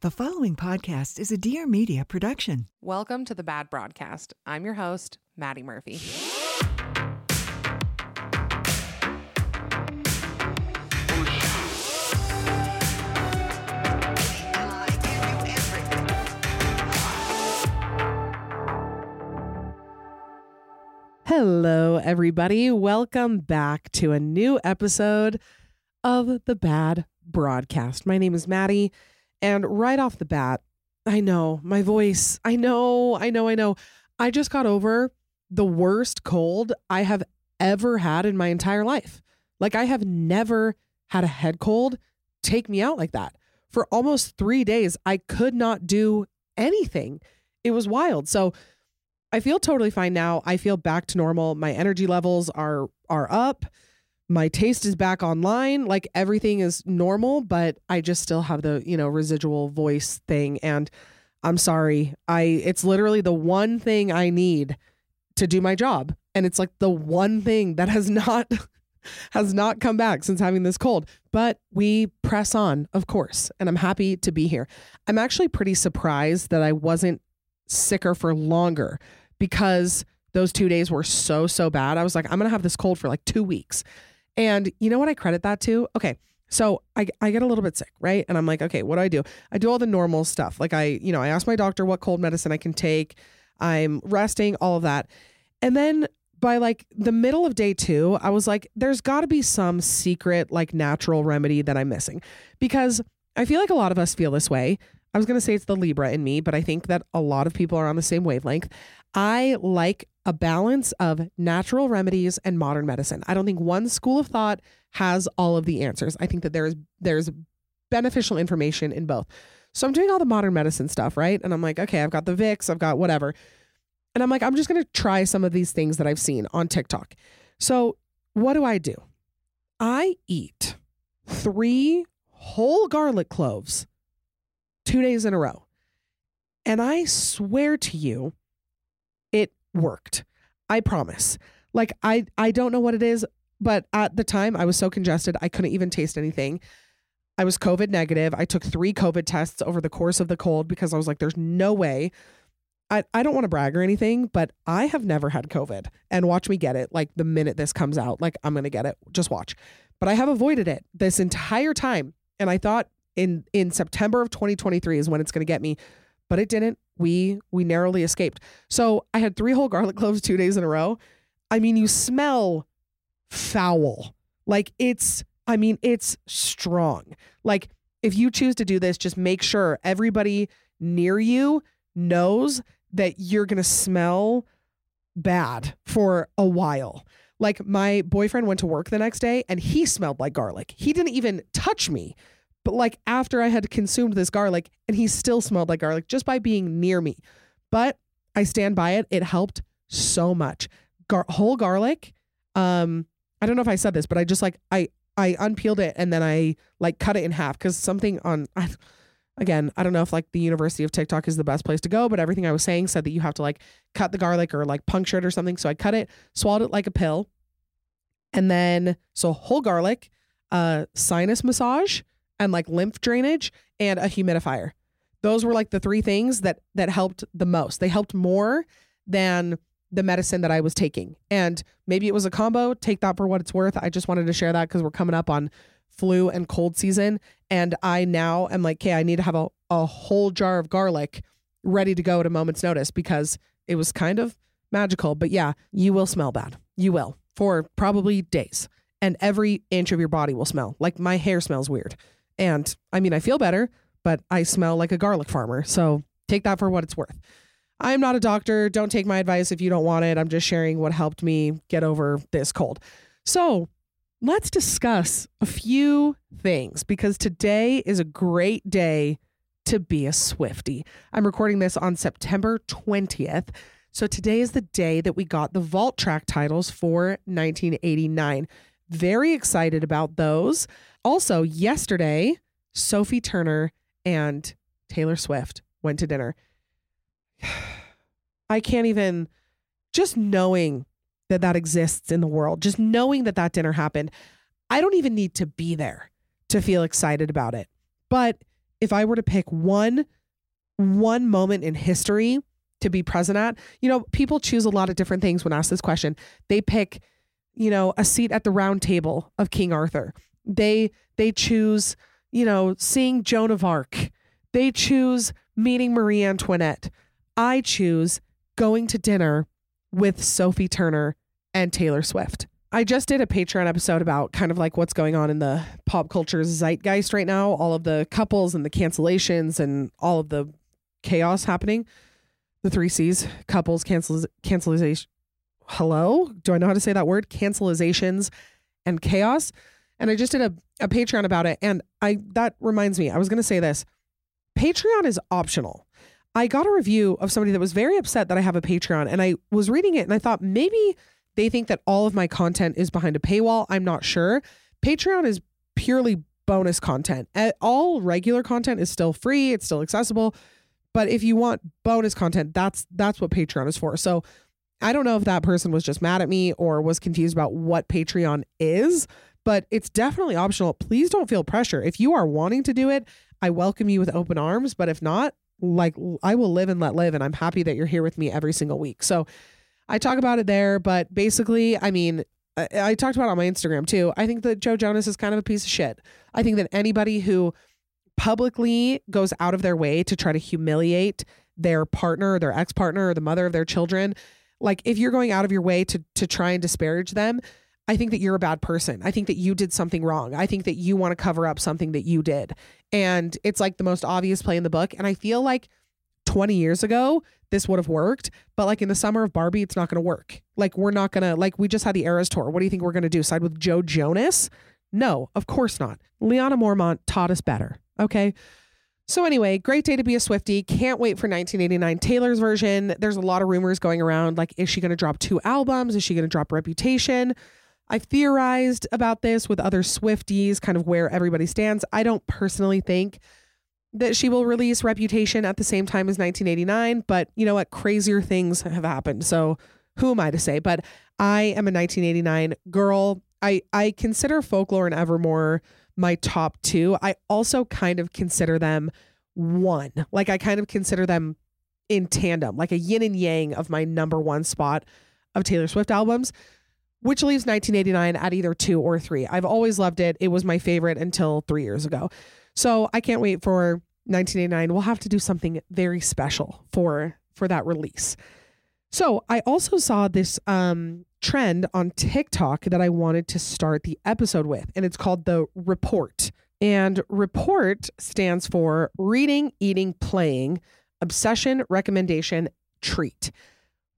The following podcast is a Dear Media production. Welcome to the Bad Broadcast. I'm your host, Madi Murphy. Hello, everybody. Welcome back to a new episode of the Bad Broadcast. My name is Madi, and right off the bat, I know my voice. I know, I know, I know. I just got over the worst cold I have ever had in my entire life. Like, I have never had a head cold take me out like that. For almost three days, I could not do anything. It was wild. So, I feel totally fine now. I feel back to normal. My energy levels are are up. My taste is back online. Like everything is normal, but I just still have the, you know, residual voice thing and I'm sorry. I it's literally the one thing I need to do my job and it's like the one thing that has not has not come back since having this cold. But we press on, of course, and I'm happy to be here. I'm actually pretty surprised that I wasn't sicker for longer because those two days were so, so bad. I was like, I'm to have this cold for like two weeks. And you know what I credit that to? Okay. So I, I get a little bit sick, right? And I'm like, okay, what do I do? I do all the normal stuff. Like I, you know, I ask my doctor what cold medicine I can take. I'm resting, all of that. And then by like the middle of day two, I was like, there's got to be some secret, like natural remedy that I'm missing because I feel like a lot of us feel this way. I was going to say it's the Libra in me, but I think that a lot of people are on the same wavelength. I like a balance of natural remedies and modern medicine. I don't think one school of thought has all of the answers. I think that there is there's beneficial information in both. So I'm doing all the modern medicine stuff, right? And I'm like, okay, I've got the Vicks, I've got whatever. And I'm like, I'm just going to try some of these things that I've seen on TikTok. So, what do I do? I eat 3 whole garlic cloves 2 days in a row. And I swear to you, it worked. I promise. Like I I don't know what it is, but at the time I was so congested I couldn't even taste anything. I was COVID negative. I took 3 COVID tests over the course of the cold because I was like there's no way I, I don't want to brag or anything, but I have never had COVID. And watch me get it. Like the minute this comes out, like I'm gonna get it. Just watch. But I have avoided it this entire time. And I thought in in September of 2023 is when it's gonna get me but it didn't. We we narrowly escaped. So I had three whole garlic cloves two days in a row. I mean, you smell foul. Like it's, I mean, it's strong. Like if you choose to do this, just make sure everybody near you knows that you're gonna smell bad for a while. Like my boyfriend went to work the next day and he smelled like garlic. He didn't even touch me. But like after I had consumed this garlic, and he still smelled like garlic just by being near me. But I stand by it. It helped so much. Gar- whole garlic. Um, I don't know if I said this, but I just like I I unpeeled it and then I like cut it in half because something on I, again I don't know if like the University of TikTok is the best place to go, but everything I was saying said that you have to like cut the garlic or like puncture it or something. So I cut it, swallowed it like a pill, and then so whole garlic, uh, sinus massage, and like lymph drainage and a humidifier. Those were like the three things that that helped the most. They helped more than the medicine that I was taking. And maybe it was a combo. Take that for what it's worth. I just wanted to share that because we're coming up on flu and cold season. And I now am like, okay, I need to have a, a whole jar of garlic ready to go at a moment's notice because it was kind of magical. But yeah, you will smell bad. You will for probably days. And every inch of your body will smell. Like my hair smells weird. And I mean, I feel better, but I smell like a garlic farmer. So take that for what it's worth. I'm not a doctor. Don't take my advice if you don't want it. I'm just sharing what helped me get over this cold. So let's discuss a few things because today is a great day to be a Swifty. I'm recording this on September 20th. So today is the day that we got the vault track titles for 1989. Very excited about those. Also, yesterday, Sophie Turner and Taylor Swift went to dinner. I can't even, just knowing that that exists in the world, just knowing that that dinner happened, I don't even need to be there to feel excited about it. But if I were to pick one, one moment in history to be present at, you know, people choose a lot of different things when asked this question. They pick, you know, a seat at the round table of King Arthur. They they choose, you know, seeing Joan of Arc. They choose meeting Marie Antoinette. I choose going to dinner with Sophie Turner and Taylor Swift. I just did a Patreon episode about kind of like what's going on in the pop culture zeitgeist right now, all of the couples and the cancellations and all of the chaos happening. The three C's couples, cancel, cancellation. Hello? Do I know how to say that word? Cancelizations and chaos. And I just did a, a Patreon about it. And I that reminds me, I was to say this Patreon is optional. I got a review of somebody that was very upset that I have a Patreon and I was reading it and I thought maybe they think that all of my content is behind a paywall. I'm not sure. Patreon is purely bonus content. All regular content is still free, it's still accessible. But if you want bonus content, that's that's what Patreon is for. So I don't know if that person was just mad at me or was confused about what Patreon is, but it's definitely optional. Please don't feel pressure. If you are wanting to do it, I welcome you with open arms, but if not, like I will live and let live and I'm happy that you're here with me every single week. So I talk about it there, but basically, I mean, I, I talked about it on my Instagram too. I think that Joe Jonas is kind of a piece of shit. I think that anybody who publicly goes out of their way to try to humiliate their partner their ex-partner or the mother of their children, like if you're going out of your way to to try and disparage them, I think that you're a bad person. I think that you did something wrong. I think that you want to cover up something that you did. And it's like the most obvious play in the book. And I feel like 20 years ago, this would have worked. But like in the summer of Barbie, it's not going to work. Like we're not going to, like we just had the Eras tour. What do you think we're going to do? Side with Joe Jonas? No, of course not. Lyanna Mormont taught us better. Okay. So anyway, great day to be a Swifty. Can't wait for 1989 Taylor's version. There's a lot of rumors going around. Like, is she going to drop two albums? Is she going to drop Reputation? I've theorized about this with other Swifties, kind of where everybody stands. I don't personally think that she will release Reputation at the same time as 1989, but you know what? Crazier things have happened. So who am I to say? But I am a 1989 girl. I, I consider Folklore and Evermore my top two. I also kind of consider them one. Like I kind of consider them in tandem, like a yin and yang of my number one spot of Taylor Swift albums which leaves 1989 at either two or three. I've always loved it. It was my favorite until three years ago. So I can't wait for 1989. We'll have to do something very special for for that release. So I also saw this um, trend on TikTok that I wanted to start the episode with, and it's called the report. And report stands for reading, eating, playing, obsession, recommendation, treat,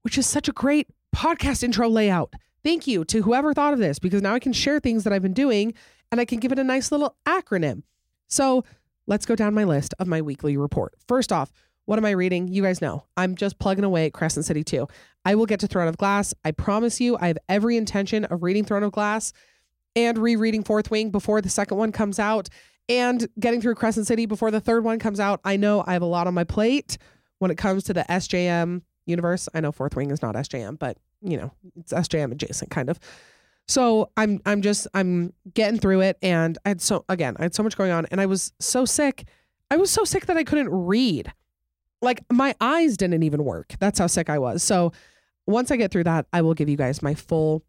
which is such a great podcast intro layout. Thank you to whoever thought of this because now I can share things that I've been doing and I can give it a nice little acronym. So let's go down my list of my weekly report. First off, what am I reading? You guys know I'm just plugging away at Crescent City 2. I will get to Throne of Glass. I promise you, I have every intention of reading Throne of Glass and rereading Fourth Wing before the second one comes out and getting through Crescent City before the third one comes out. I know I have a lot on my plate when it comes to the SJM universe. I know Fourth Wing is not SJM, but you know, it's SJM adjacent kind of. So I'm I'm just I'm getting through it and I had so again, I had so much going on and I was so sick. I was so sick that I couldn't read. Like my eyes didn't even work. That's how sick I was. So once I get through that, I will give you guys my full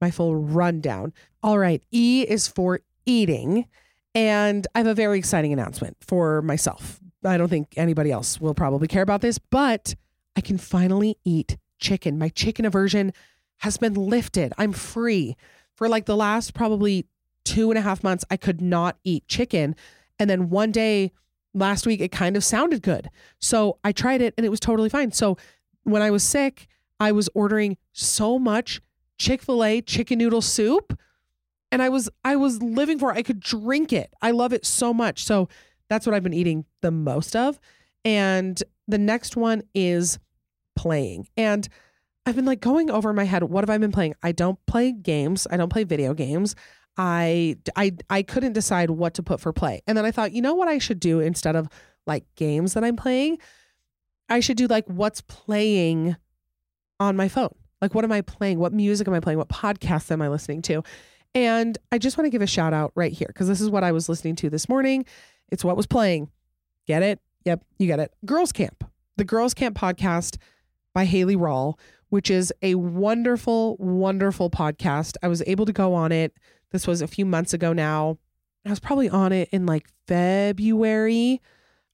my full rundown. All right, E is for eating, and I have a very exciting announcement for myself. I don't think anybody else will probably care about this, but I can finally eat chicken. My chicken aversion has been lifted. I'm free. For like the last probably two and a half months, I could not eat chicken. And then one day last week, it kind of sounded good. So I tried it and it was totally fine. So when I was sick, I was ordering so much Chick fil A chicken noodle soup. And I was I was living for it. I could drink it. I love it so much. So that's what I've been eating the most of. And the next one is playing. And I've been like going over my head, what have I been playing? I don't play games. I don't play video games. I I I couldn't decide what to put for play. And then I thought, you know what I should do instead of like games that I'm playing? I should do like what's playing on my phone. Like what am I playing? What music am I playing? What podcasts am I listening to? And I just want to give a shout out right here because this is what I was listening to this morning. It's what was playing. Get it? Yep, you get it. Girls Camp. The Girls Camp podcast by Haley Rawl, which is a wonderful, wonderful podcast. I was able to go on it. This was a few months ago now. I was probably on it in like February,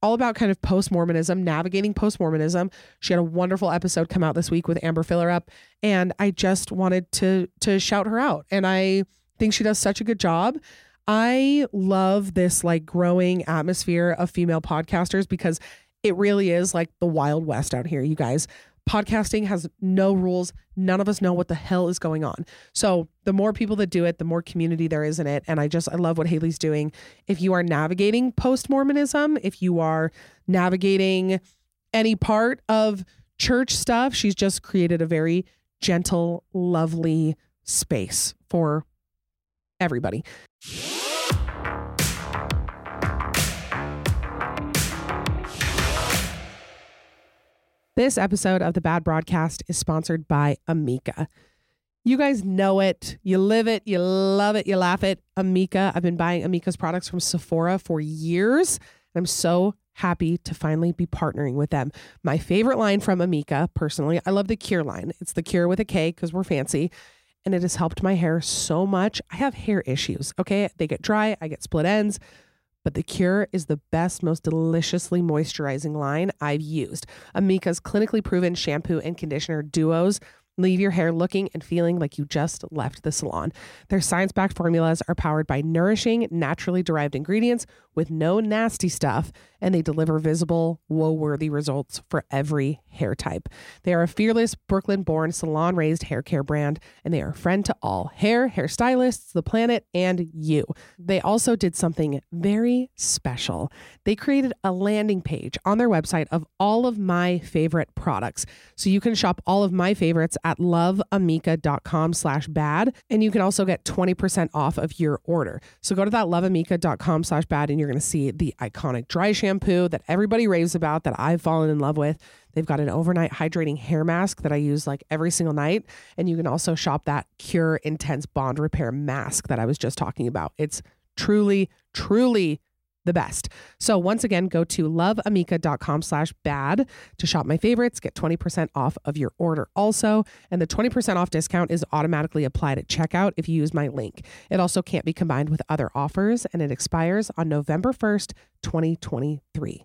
all about kind of post Mormonism, navigating post Mormonism. She had a wonderful episode come out this week with Amber Fillerup, and I just wanted to to shout her out. And I think she does such a good job. I love this like growing atmosphere of female podcasters because it really is like the Wild West out here, you guys podcasting has no rules. None of us know what the hell is going on. So the more people that do it, the more community there is in it. And I just, I love what Haley's doing. If you are navigating post Mormonism, if you are navigating any part of church stuff, she's just created a very gentle, lovely space for everybody. This episode of the Bad Broadcast is sponsored by Amika. You guys know it. You live it. You love it. You laugh it. Amika. I've been buying Amika's products from Sephora for years. And I'm so happy to finally be partnering with them. My favorite line from Amika, personally, I love the Cure line. It's the Cure with a K because we're fancy. And it has helped my hair so much. I have hair issues. Okay. They get dry, I get split ends but the Cure is the best, most deliciously moisturizing line I've used. Amika's clinically proven shampoo and conditioner duos leave your hair looking and feeling like you just left the salon. Their science backed formulas are powered by nourishing, naturally derived ingredients with no nasty stuff, and they deliver visible, woe worthy results for every hair type. They are a fearless, Brooklyn born, salon raised hair care brand, and they are a friend to all hair, hairstylists, the planet, and you. They also did something very special. They created a landing page on their website of all of my favorite products. So you can shop all of my favorites at loveamika.com slash bad, and you can also get 20% off of your order. So go to that loveamika.com slash bad, and you're going to see the iconic dry shampoo that everybody raves about that I've fallen in love with. They've got an overnight hydrating hair mask that I use like every single night. And you can also shop that Cure Intense Bond Repair mask that I was just talking about. It's truly, truly the best. So once again, go to loveamika.com slash bad to shop my favorites, get 20% off of your order also. And the 20% off discount is automatically applied at checkout if you use my link. It also can't be combined with other offers and it expires on November 1st, 2023.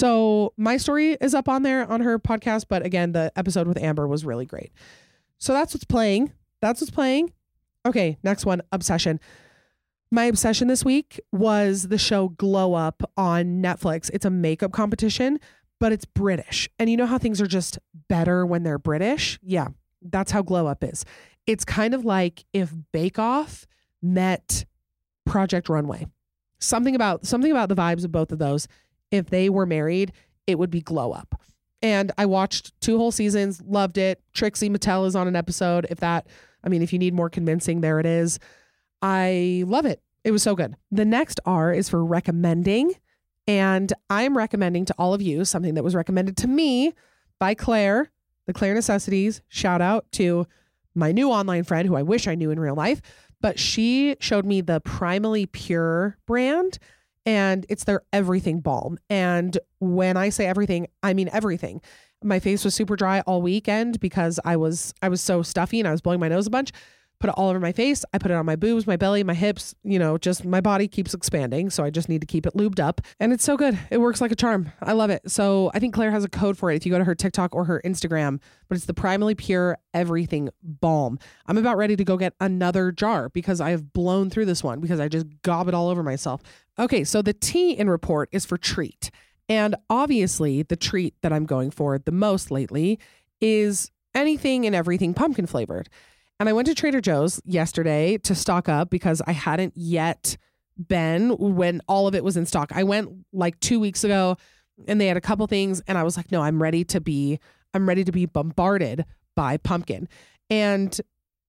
So my story is up on there on her podcast, but again, the episode with Amber was really great. So that's what's playing. That's what's playing. Okay, next one, obsession. My obsession this week was the show Glow Up on Netflix. It's a makeup competition, but it's British. And you know how things are just better when they're British? Yeah, that's how Glow Up is. It's kind of like if Bake Off met Project Runway. Something about something about the vibes of both of those if they were married, it would be glow up. And I watched two whole seasons, loved it. Trixie Mattel is on an episode. If that, I mean, if you need more convincing, there it is. I love it. It was so good. The next R is for recommending. And I'm recommending to all of you something that was recommended to me by Claire, the Claire Necessities. Shout out to my new online friend who I wish I knew in real life, but she showed me the Primally Pure brand and it's their everything balm. And when I say everything, I mean everything. My face was super dry all weekend because I was I was so stuffy and I was blowing my nose a bunch put it all over my face. I put it on my boobs, my belly, my hips, you know, just my body keeps expanding. So I just need to keep it lubed up. And it's so good. It works like a charm. I love it. So I think Claire has a code for it if you go to her TikTok or her Instagram, but it's the Primally Pure Everything Balm. I'm about ready to go get another jar because I have blown through this one because I just gob it all over myself. Okay, so the T in report is for treat. And obviously, the treat that I'm going for the most lately is anything and everything pumpkin flavored. And I went to Trader Joe's yesterday to stock up because I hadn't yet been when all of it was in stock. I went like 2 weeks ago and they had a couple things and I was like, "No, I'm ready to be I'm ready to be bombarded by pumpkin." And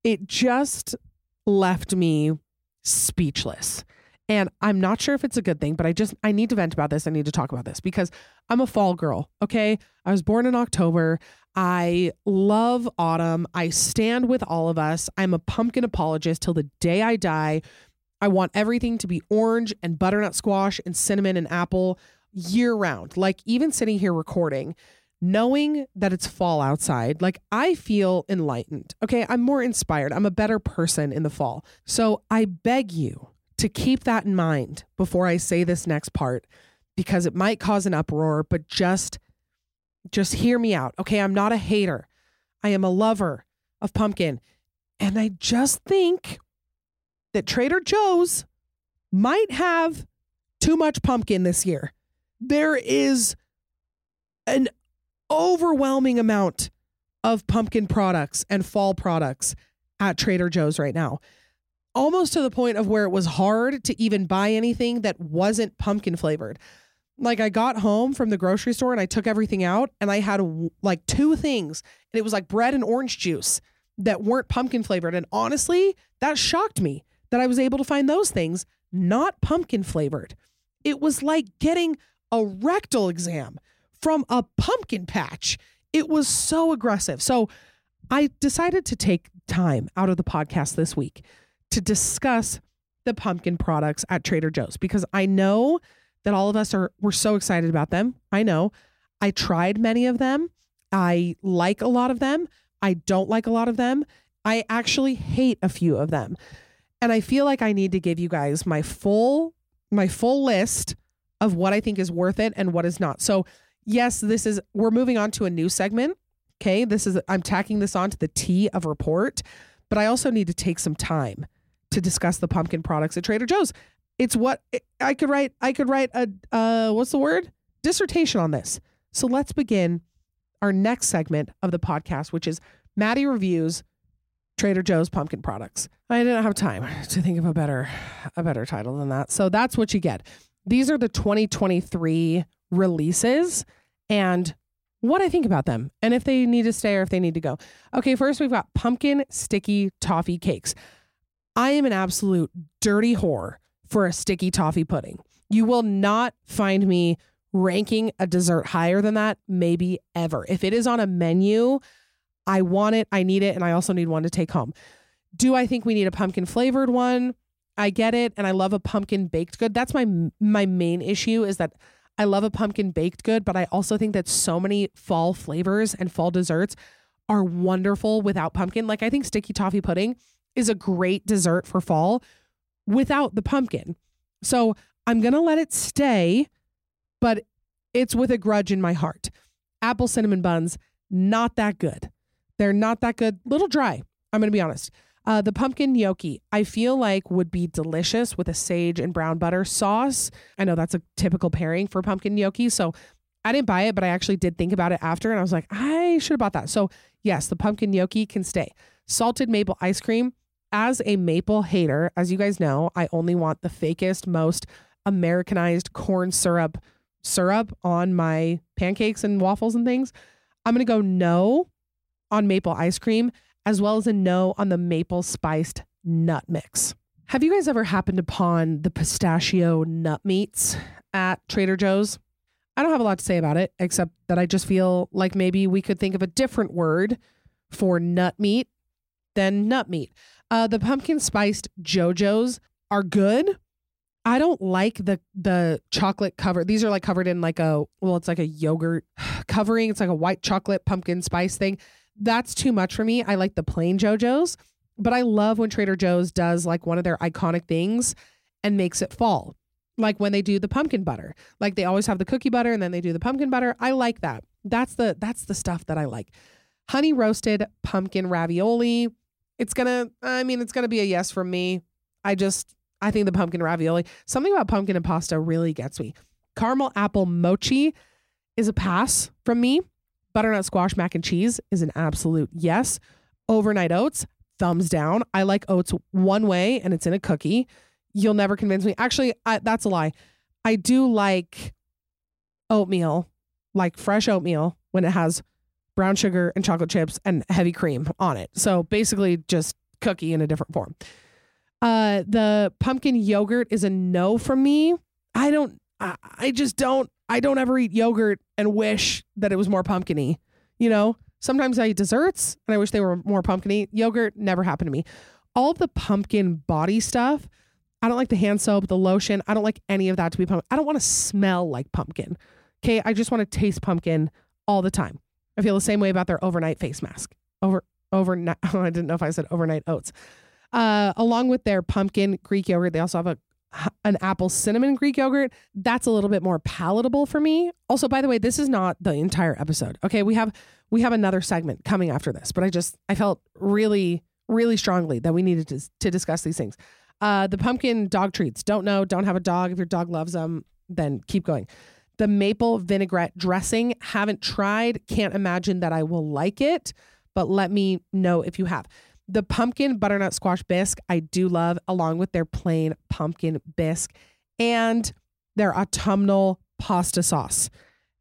it just left me speechless. And I'm not sure if it's a good thing, but I just I need to vent about this. I need to talk about this because I'm a fall girl, okay? I was born in October. I love autumn. I stand with all of us. I'm a pumpkin apologist till the day I die. I want everything to be orange and butternut squash and cinnamon and apple year round. Like even sitting here recording, knowing that it's fall outside, like I feel enlightened. Okay, I'm more inspired. I'm a better person in the fall. So I beg you to keep that in mind before I say this next part because it might cause an uproar, but just just hear me out. Okay, I'm not a hater. I am a lover of pumpkin. And I just think that Trader Joe's might have too much pumpkin this year. There is an overwhelming amount of pumpkin products and fall products at Trader Joe's right now almost to the point of where it was hard to even buy anything that wasn't pumpkin flavored. Like I got home from the grocery store and I took everything out and I had like two things and it was like bread and orange juice that weren't pumpkin flavored and honestly, that shocked me that I was able to find those things not pumpkin flavored. It was like getting a rectal exam from a pumpkin patch. It was so aggressive. So I decided to take time out of the podcast this week to discuss the pumpkin products at Trader Joe's because I know that all of us are we're so excited about them. I know. I tried many of them. I like a lot of them. I don't like a lot of them. I actually hate a few of them. And I feel like I need to give you guys my full my full list of what I think is worth it and what is not. So, yes, this is we're moving on to a new segment. Okay? This is I'm tacking this on to the T of report, but I also need to take some time to discuss the pumpkin products at Trader Joe's. It's what I could write. I could write a uh, what's the word dissertation on this. So let's begin our next segment of the podcast, which is Madi reviews Trader Joe's pumpkin products. I didn't have time to think of a better a better title than that. So that's what you get. These are the 2023 releases and what I think about them and if they need to stay or if they need to go. Okay, first we've got pumpkin sticky toffee cakes. I am an absolute dirty whore for a sticky toffee pudding. You will not find me ranking a dessert higher than that, maybe ever. If it is on a menu, I want it, I need it, and I also need one to take home. Do I think we need a pumpkin flavored one? I get it, and I love a pumpkin baked good. That's my my main issue is that I love a pumpkin baked good, but I also think that so many fall flavors and fall desserts are wonderful without pumpkin. Like I think sticky toffee pudding is a great dessert for fall without the pumpkin. So I'm going to let it stay, but it's with a grudge in my heart. Apple cinnamon buns, not that good. They're not that good. Little dry. I'm going to be honest. Uh, the pumpkin gnocchi, I feel like would be delicious with a sage and brown butter sauce. I know that's a typical pairing for pumpkin gnocchi. So I didn't buy it, but I actually did think about it after and I was like, I should have bought that. So, yes, the pumpkin gnocchi can stay. Salted maple ice cream, as a maple hater, as you guys know, I only want the fakest, most Americanized corn syrup syrup on my pancakes and waffles and things. I'm going to go no on maple ice cream, as well as a no on the maple spiced nut mix. Have you guys ever happened upon the pistachio nut meats at Trader Joe's? I don't have a lot to say about it, except that I just feel like maybe we could think of a different word for nut meat than nut meat. Uh, the pumpkin spiced JoJo's are good. I don't like the the chocolate cover. These are like covered in like a well, it's like a yogurt covering. It's like a white chocolate pumpkin spice thing. That's too much for me. I like the plain JoJo's, but I love when Trader Joe's does like one of their iconic things and makes it fall. Like when they do the pumpkin butter. Like they always have the cookie butter and then they do the pumpkin butter. I like that. That's the that's the stuff that I like. Honey roasted pumpkin ravioli. It's gonna I mean it's gonna be a yes from me. I just I think the pumpkin ravioli, something about pumpkin and pasta really gets me. Caramel apple mochi is a pass from me. Butternut squash mac and cheese is an absolute yes. Overnight oats, thumbs down. I like oats one way and it's in a cookie. You'll never convince me. Actually, I, that's a lie. I do like oatmeal, like fresh oatmeal when it has brown sugar and chocolate chips and heavy cream on it. So basically just cookie in a different form. Uh, the pumpkin yogurt is a no from me. I don't, I, I just don't, I don't ever eat yogurt and wish that it was more pumpkiny. You know, sometimes I eat desserts and I wish they were more pumpkiny. Yogurt never happened to me. All the pumpkin body stuff, I don't like the hand soap, the lotion. I don't like any of that to be pumpkin. I don't want to smell like pumpkin. Okay. I just want to taste pumpkin all the time. I feel the same way about their overnight face mask. Over, overnight. I didn't know if I said overnight oats. Uh, along with their pumpkin Greek yogurt, they also have a an apple cinnamon Greek yogurt. That's a little bit more palatable for me. Also, by the way, this is not the entire episode. Okay, we have we have another segment coming after this, but I just I felt really really strongly that we needed to to discuss these things. Uh, the pumpkin dog treats. Don't know. Don't have a dog. If your dog loves them, then keep going. The maple vinaigrette dressing. Haven't tried. Can't imagine that I will like it, but let me know if you have. The pumpkin butternut squash bisque, I do love, along with their plain pumpkin bisque and their autumnal pasta sauce.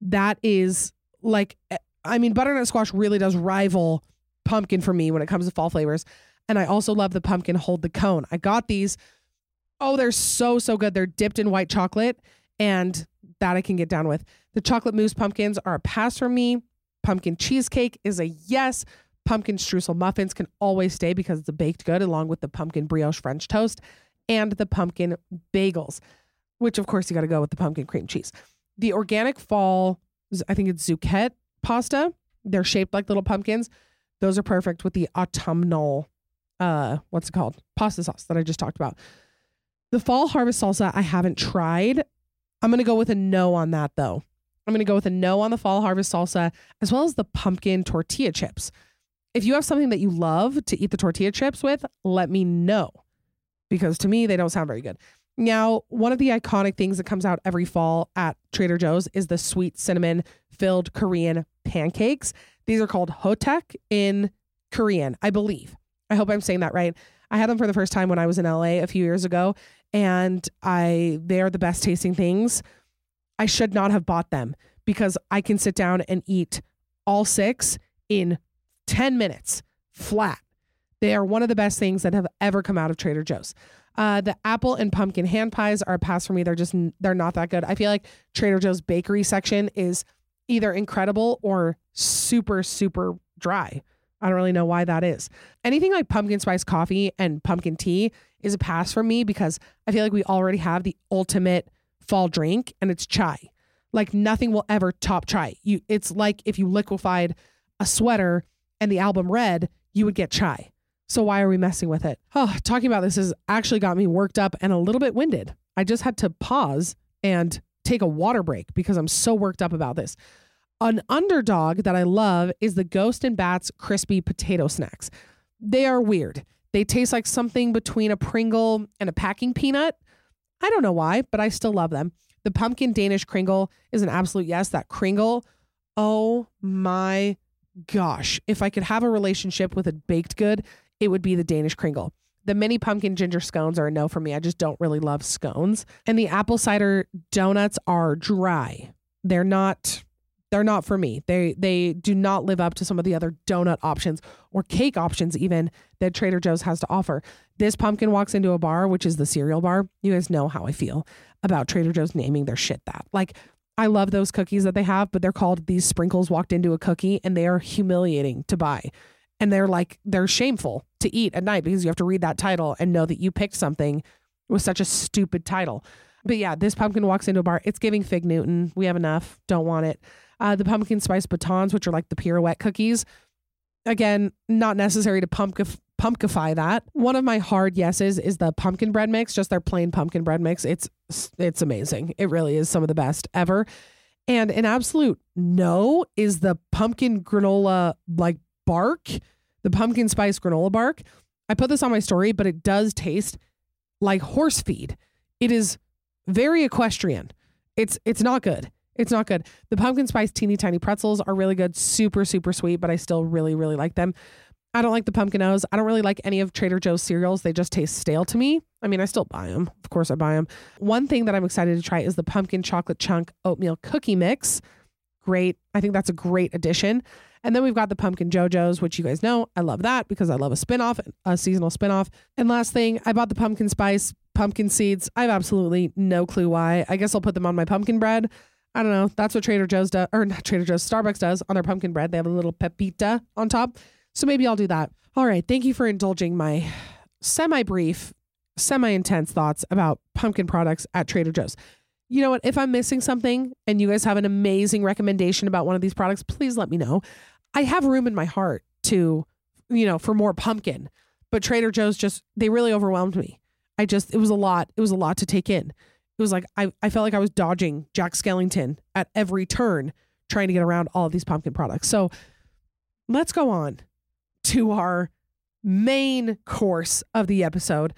That is like, eh, I mean, butternut squash really does rival pumpkin for me when it comes to fall flavors. And I also love the pumpkin hold the cone. I got these. Oh, they're so, so good. They're dipped in white chocolate, and that I can get down with. The chocolate mousse pumpkins are a pass for me. Pumpkin cheesecake is a yes pumpkin streusel muffins can always stay because it's a baked good, along with the pumpkin brioche French toast and the pumpkin bagels, which of course you got to go with the pumpkin cream cheese. The organic fall, I think it's Zucchette pasta. They're shaped like little pumpkins. Those are perfect with the autumnal, uh, what's it called? Pasta sauce that I just talked about. The fall harvest salsa I haven't tried. I'm gonna go with a no on that though. I'm gonna go with a no on the fall harvest salsa as well as the pumpkin tortilla chips if you have something that you love to eat the tortilla chips with, let me know because to me, they don't sound very good. Now, one of the iconic things that comes out every fall at Trader Joe's is the sweet cinnamon filled Korean pancakes. These are called hotteok in Korean, I believe. I hope I'm saying that right. I had them for the first time when I was in LA a few years ago, and I they are the best tasting things. I should not have bought them because I can sit down and eat all six in 10 minutes flat. They are one of the best things that have ever come out of Trader Joe's. Uh, the apple and pumpkin hand pies are a pass for me. They're just they're not that good. I feel like Trader Joe's bakery section is either incredible or super super dry. I don't really know why that is. Anything like pumpkin spice coffee and pumpkin tea is a pass for me because I feel like we already have the ultimate fall drink and it's chai. Like nothing will ever top chai. You it's like if you liquefied a sweater and the album Red, you would get chai. So why are we messing with it? Oh, talking about this has actually got me worked up and a little bit winded. I just had to pause and take a water break because I'm so worked up about this. An underdog that I love is the Ghost and Bats crispy potato snacks. They are weird. They taste like something between a Pringle and a packing peanut. I don't know why, but I still love them. The pumpkin Danish Kringle is an absolute yes. That Kringle, oh my gosh, if I could have a relationship with a baked good, it would be the Danish Kringle. The mini pumpkin ginger scones are a no for me. I just don't really love scones. And the apple cider donuts are dry. They're not they're not for me. They they do not live up to some of the other donut options or cake options even that Trader Joe's has to offer. This pumpkin walks into a bar, which is the cereal bar. You guys know how I feel about Trader Joe's naming their shit that. Like I love those cookies that they have, but they're called these sprinkles walked into a cookie and they are humiliating to buy. And they're like they're shameful to eat at night because you have to read that title and know that you picked something with such a stupid title. But yeah, this pumpkin walks into a bar. It's giving Fig Newton. We have enough. Don't want it. Uh, the pumpkin spice batons, which are like the pirouette cookies. Again, not necessary to pumpkif- pumpkify that. One of my hard yeses is the pumpkin bread mix, just their plain pumpkin bread mix. It's it's amazing. It really is some of the best ever. And an absolute no is the pumpkin granola like bark, the pumpkin spice granola bark. I put this on my story, but it does taste like horse feed. It is very equestrian. It's it's not good. It's not good. The pumpkin spice teeny tiny pretzels are really good, super super sweet, but I still really really like them. I don't like the pumpkin O's. I don't really like any of Trader Joe's cereals. They just taste stale to me. I mean, I still buy them. Of course, I buy them. One thing that I'm excited to try is the pumpkin chocolate chunk oatmeal cookie mix. Great. I think that's a great addition. And then we've got the pumpkin JoJo's, which you guys know I love that because I love a spinoff, a seasonal spinoff. And last thing, I bought the pumpkin spice pumpkin seeds. I have absolutely no clue why. I guess I'll put them on my pumpkin bread. I don't know. That's what Trader Joe's does, or not Trader Joe's, Starbucks does on their pumpkin bread. They have a little pepita on top. So maybe I'll do that. All right. Thank you for indulging my semi brief, semi intense thoughts about pumpkin products at Trader Joe's. You know what? If I'm missing something and you guys have an amazing recommendation about one of these products, please let me know. I have room in my heart to, you know, for more pumpkin, but Trader Joe's just, they really overwhelmed me. I just, it was a lot. It was a lot to take in. It was like, I, I felt like I was dodging Jack Skellington at every turn trying to get around all of these pumpkin products. So let's go on to our main course of the episode,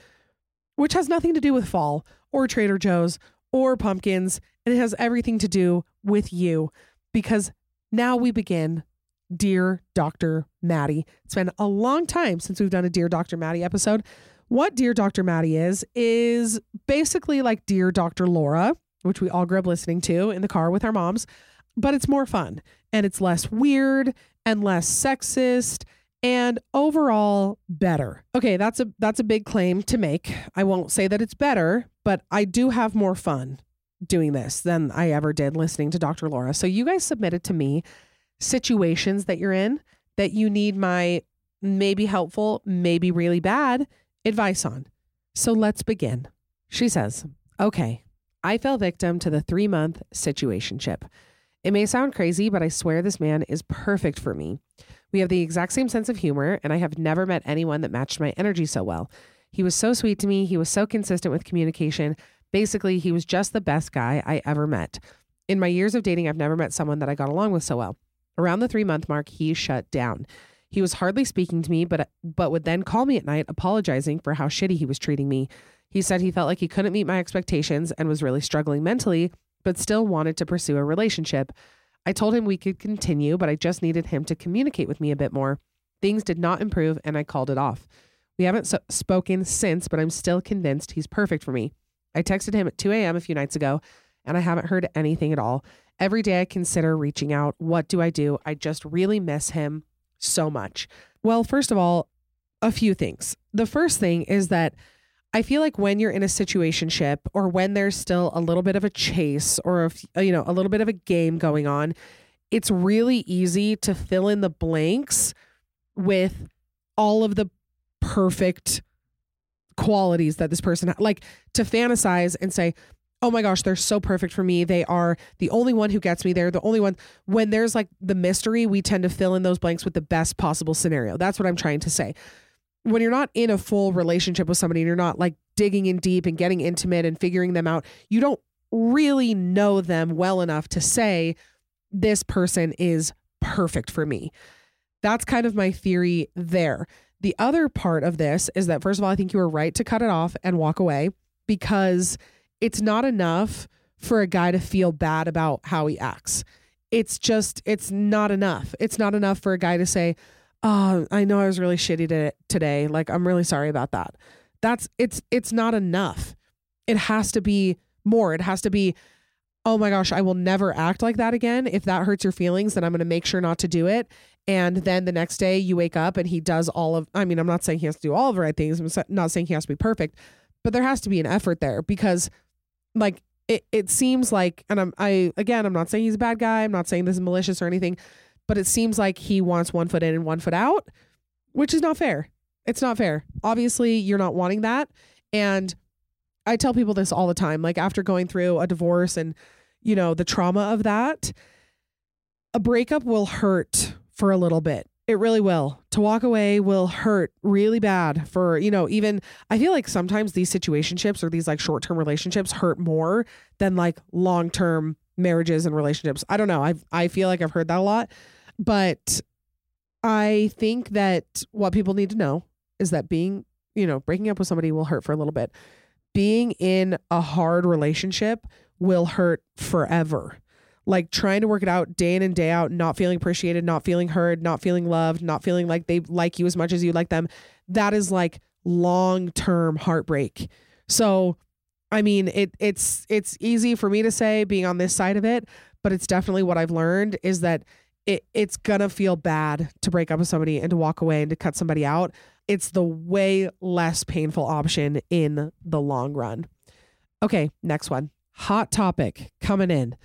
which has nothing to do with fall or Trader Joe's or pumpkins. And it has everything to do with you because now we begin Dear Dr. Madi. It's been a long time since we've done a Dear Dr. Madi episode. What Dear Dr. Madi is, is basically like Dear Dr. Laura, which we all grew up listening to in the car with our moms, but it's more fun and it's less weird and less sexist and overall better. Okay, that's a that's a big claim to make. I won't say that it's better, but I do have more fun doing this than I ever did listening to Dr. Laura. So you guys submitted to me situations that you're in that you need my maybe helpful, maybe really bad advice on. So let's begin. She says, "Okay, I fell victim to the 3-month situationship. It may sound crazy, but I swear this man is perfect for me. We have the exact same sense of humor, and I have never met anyone that matched my energy so well. He was so sweet to me. He was so consistent with communication. Basically, he was just the best guy I ever met. In my years of dating, I've never met someone that I got along with so well. Around the three month mark, he shut down. He was hardly speaking to me, but but would then call me at night, apologizing for how shitty he was treating me. He said he felt like he couldn't meet my expectations and was really struggling mentally, but still wanted to pursue a relationship. I told him we could continue, but I just needed him to communicate with me a bit more. Things did not improve, and I called it off. We haven't so- spoken since, but I'm still convinced he's perfect for me. I texted him at 2 a.m. a few nights ago, and I haven't heard anything at all. Every day I consider reaching out. What do I do? I just really miss him so much. Well, first of all, a few things. The first thing is that I feel like when you're in a situationship or when there's still a little bit of a chase or a, you know a little bit of a game going on, it's really easy to fill in the blanks with all of the perfect qualities that this person ha- like to fantasize and say oh my gosh they're so perfect for me they are the only one who gets me they're the only one when there's like the mystery we tend to fill in those blanks with the best possible scenario that's what i'm trying to say when you're not in a full relationship with somebody and you're not like digging in deep and getting intimate and figuring them out, you don't really know them well enough to say, this person is perfect for me. That's kind of my theory there. The other part of this is that, first of all, I think you were right to cut it off and walk away because it's not enough for a guy to feel bad about how he acts. It's just, it's not enough. It's not enough for a guy to say, oh, I know I was really shitty to, today. Like, I'm really sorry about that. That's it's it's not enough. It has to be more. It has to be, oh my gosh, I will never act like that again. If that hurts your feelings, then I'm going to make sure not to do it. And then the next day you wake up and he does all of, I mean, I'm not saying he has to do all of the right things. I'm not saying he has to be perfect, but there has to be an effort there because like it, it seems like, and I'm, I, again, I'm not saying he's a bad guy. I'm not saying this is malicious or anything, but it seems like he wants one foot in and one foot out, which is not fair. It's not fair. Obviously, you're not wanting that. And I tell people this all the time. Like after going through a divorce and, you know, the trauma of that, a breakup will hurt for a little bit. It really will. To walk away will hurt really bad for, you know, even I feel like sometimes these situationships or these like short term relationships hurt more than like long term marriages and relationships. I don't know. I I feel like I've heard that a lot. But I think that what people need to know is that being, you know, breaking up with somebody will hurt for a little bit. Being in a hard relationship will hurt forever. Like trying to work it out day in and day out, not feeling appreciated, not feeling heard, not feeling loved, not feeling like they like you as much as you like them. That is like long term heartbreak. So, I mean, it it's it's easy for me to say being on this side of it, but it's definitely what I've learned is that it it's gonna feel bad to break up with somebody and to walk away and to cut somebody out. It's the way less painful option in the long run. Okay, next one. Hot topic coming in.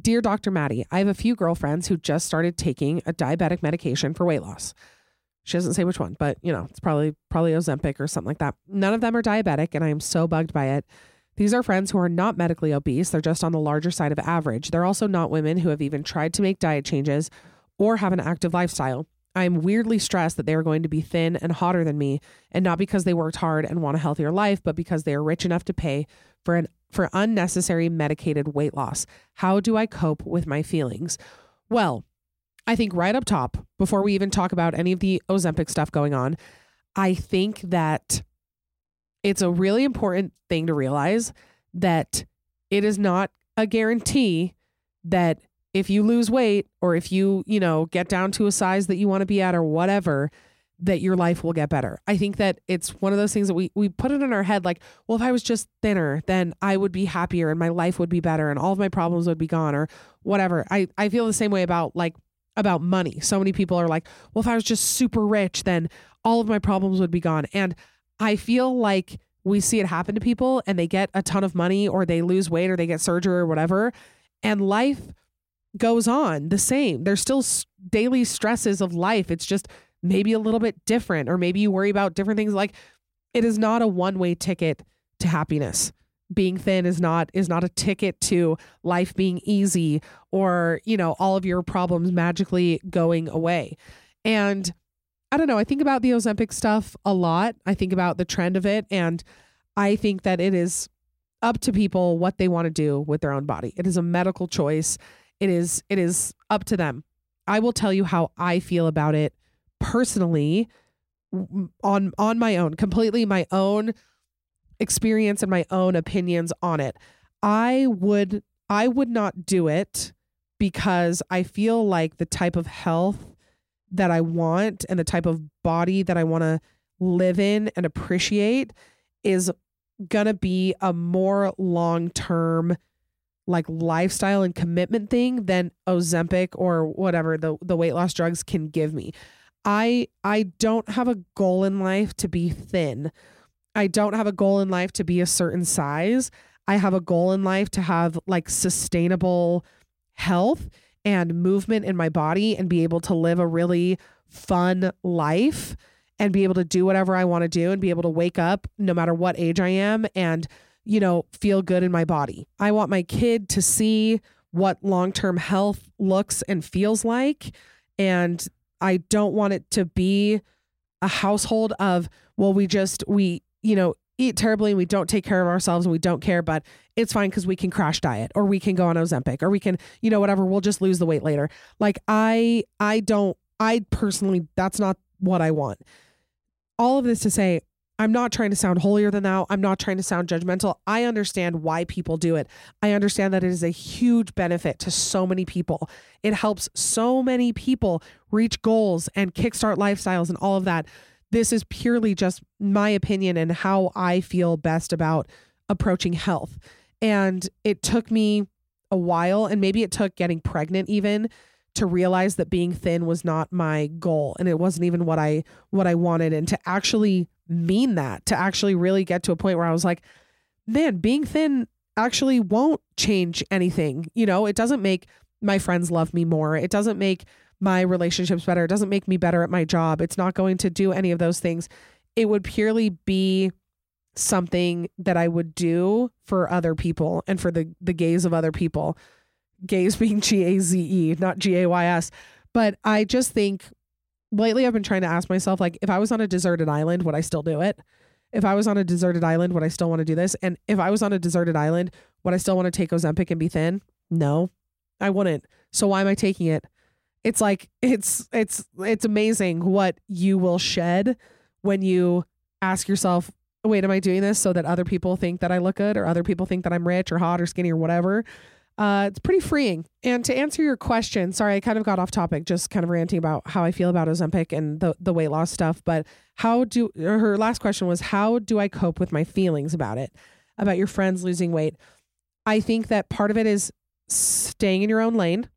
Dear Dr. Madi, I have a few girlfriends who just started taking a diabetic medication for weight loss. She doesn't say which one, but you know, it's probably probably Ozempic or something like that. None of them are diabetic and I am so bugged by it. These are friends who are not medically obese, they're just on the larger side of average. They're also not women who have even tried to make diet changes or have an active lifestyle. I am weirdly stressed that they are going to be thin and hotter than me, and not because they worked hard and want a healthier life, but because they are rich enough to pay for an for unnecessary medicated weight loss. How do I cope with my feelings? Well, I think right up top, before we even talk about any of the Ozempic stuff going on, I think that it's a really important thing to realize that it is not a guarantee that if you lose weight or if you, you know, get down to a size that you want to be at or whatever, that your life will get better. I think that it's one of those things that we we put it in our head like, well, if I was just thinner, then I would be happier and my life would be better and all of my problems would be gone or whatever. I I feel the same way about like about money. So many people are like, well, if I was just super rich, then all of my problems would be gone. And I feel like we see it happen to people and they get a ton of money or they lose weight or they get surgery or whatever and life goes on the same. There's still daily stresses of life. It's just maybe a little bit different, or maybe you worry about different things. Like it is not a one way ticket to happiness. Being thin is not is not a ticket to life being easy or, you know, all of your problems magically going away. And I don't know, I think about the Ozempic stuff a lot. I think about the trend of it and I think that it is up to people what they want to do with their own body. It is a medical choice it is it is up to them. I will tell you how I feel about it personally on on my own, completely my own experience and my own opinions on it. I would I would not do it because I feel like the type of health that I want and the type of body that I want to live in and appreciate is going to be a more long-term like lifestyle and commitment thing than Ozempic or whatever the the weight loss drugs can give me. I I don't have a goal in life to be thin. I don't have a goal in life to be a certain size. I have a goal in life to have like sustainable health and movement in my body and be able to live a really fun life and be able to do whatever I want to do and be able to wake up no matter what age I am and you know, feel good in my body. I want my kid to see what long term health looks and feels like. And I don't want it to be a household of, well, we just, we, you know, eat terribly and we don't take care of ourselves and we don't care, but it's fine because we can crash diet or we can go on Ozempic or we can, you know, whatever, we'll just lose the weight later. Like I, I don't, I personally, that's not what I want. All of this to say, I'm not trying to sound holier than thou. I'm not trying to sound judgmental. I understand why people do it. I understand that it is a huge benefit to so many people. It helps so many people reach goals and kickstart lifestyles and all of that. This is purely just my opinion and how I feel best about approaching health. And it took me a while, and maybe it took getting pregnant even to realize that being thin was not my goal and it wasn't even what I what I wanted and to actually mean that to actually really get to a point where I was like man being thin actually won't change anything. You know it doesn't make my friends love me more. It doesn't make my relationships better. It doesn't make me better at my job. It's not going to do any of those things. It would purely be something that I would do for other people and for the the gaze of other people gaze being G A Z E, not G A Y S. But I just think lately I've been trying to ask myself, like, if I was on a deserted island, would I still do it? If I was on a deserted island, would I still want to do this? And if I was on a deserted island, would I still want to take Ozempic and be thin? No, I wouldn't. So why am I taking it? It's like it's it's it's amazing what you will shed when you ask yourself, wait, am I doing this so that other people think that I look good or other people think that I'm rich or hot or skinny or whatever? Uh, it's pretty freeing. And to answer your question, sorry, I kind of got off topic, just kind of ranting about how I feel about Ozempic and the, the weight loss stuff. But how do her last question was, how do I cope with my feelings about it, about your friends losing weight? I think that part of it is staying in your own lane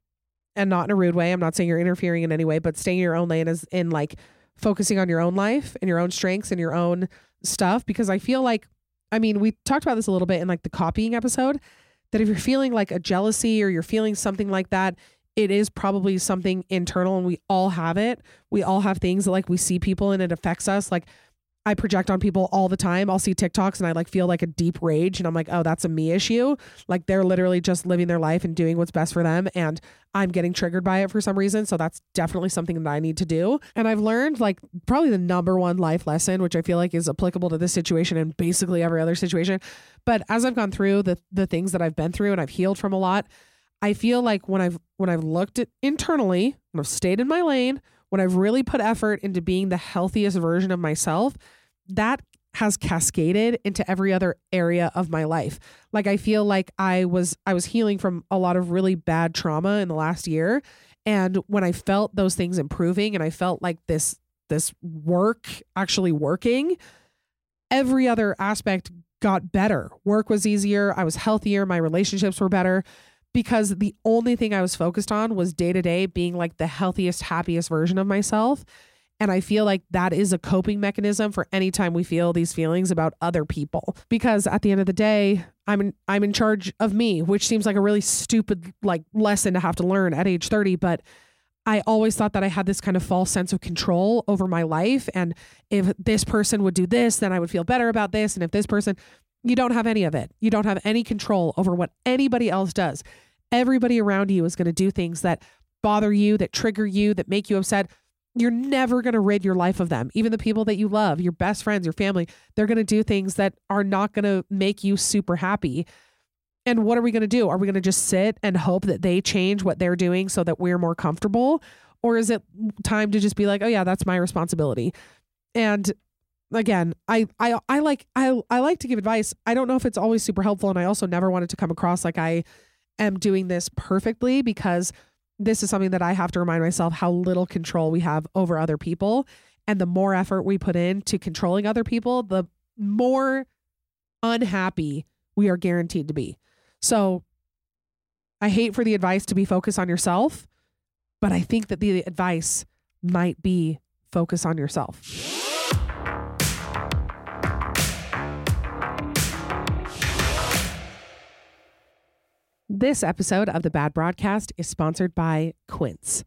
and not in a rude way. I'm not saying you're interfering in any way, but staying in your own lane is in like focusing on your own life and your own strengths and your own stuff. Because I feel like, I mean, we talked about this a little bit in like the copying episode that if you're feeling like a jealousy or you're feeling something like that, it is probably something internal and we all have it. We all have things that like we see people and it affects us. Like I project on people all the time. I'll see TikToks and I like feel like a deep rage and I'm like, oh, that's a me issue. Like they're literally just living their life and doing what's best for them. And I'm getting triggered by it for some reason. So that's definitely something that I need to do. And I've learned like probably the number one life lesson, which I feel like is applicable to this situation and basically every other situation. But as I've gone through the the things that I've been through and I've healed from a lot, I feel like when I've when I've looked at internally, when I've stayed in my lane, when I've really put effort into being the healthiest version of myself, that has cascaded into every other area of my life. Like I feel like I was I was healing from a lot of really bad trauma in the last year and when I felt those things improving and I felt like this this work actually working, every other aspect got better. Work was easier, I was healthier, my relationships were better because the only thing I was focused on was day to day being like the healthiest, happiest version of myself. And I feel like that is a coping mechanism for any time we feel these feelings about other people. Because at the end of the day, I'm in, I'm in charge of me, which seems like a really stupid like lesson to have to learn at age 30, but I always thought that I had this kind of false sense of control over my life and if this person would do this, then I would feel better about this and if this person you don't have any of it. You don't have any control over what anybody else does. Everybody around you is going to do things that bother you, that trigger you, that make you upset you're never going to rid your life of them. Even the people that you love, your best friends, your family, they're going to do things that are not going to make you super happy. And what are we going to do? Are we going to just sit and hope that they change what they're doing so that we're more comfortable? Or is it time to just be like, oh yeah, that's my responsibility? And again, I I I like I I like to give advice. I don't know if it's always super helpful and I also never wanted to come across like I am doing this perfectly because this is something that I have to remind myself how little control we have over other people. And the more effort we put into controlling other people, the more unhappy we are guaranteed to be. So I hate for the advice to be focus on yourself, but I think that the advice might be focus on yourself. This episode of the Bad Broadcast is sponsored by Quince.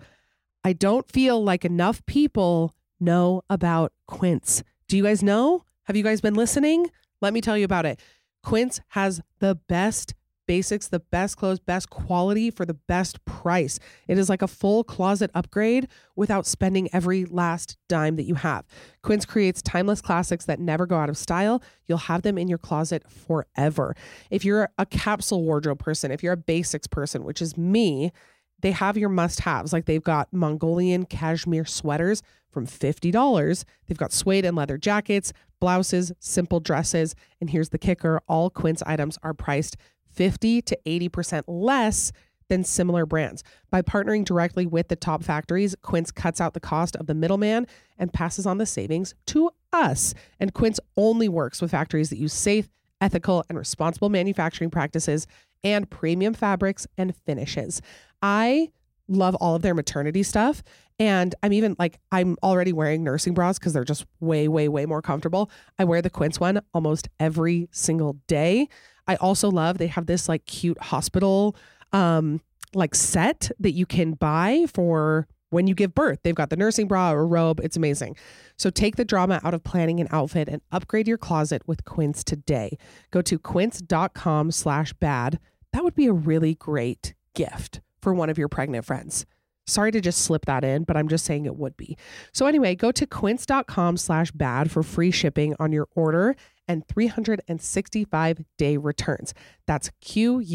I don't feel like enough people know about Quince. Do you guys know? Have you guys been listening? Let me tell you about it. Quince has the best basics, the best clothes, best quality for the best price. It is like a full closet upgrade without spending every last dime that you have. Quince creates timeless classics that never go out of style. You'll have them in your closet forever. If you're a capsule wardrobe person, if you're a basics person, which is me, they have your must haves. Like they've got Mongolian cashmere sweaters from $50. They've got suede and leather jackets, blouses, simple dresses. And here's the kicker all Quince items are priced 50 to 80% less than similar brands. By partnering directly with the top factories, Quince cuts out the cost of the middleman and passes on the savings to us. And Quince only works with factories that use safe, ethical, and responsible manufacturing practices and premium fabrics and finishes. I love all of their maternity stuff. And I'm even like, I'm already wearing nursing bras because they're just way, way, way more comfortable. I wear the Quince one almost every single day. I also love they have this like cute hospital um like set that you can buy for when you give birth. They've got the nursing bra or robe. It's amazing. So take the drama out of planning an outfit and upgrade your closet with Quince today. Go to quince.com slash bad. That would be a really great gift for one of your pregnant friends. Sorry to just slip that in, but I'm just saying it would be. So anyway, go to quince.com slash bad for free shipping on your order and 365 day returns. That's Q-U-I-N-C-E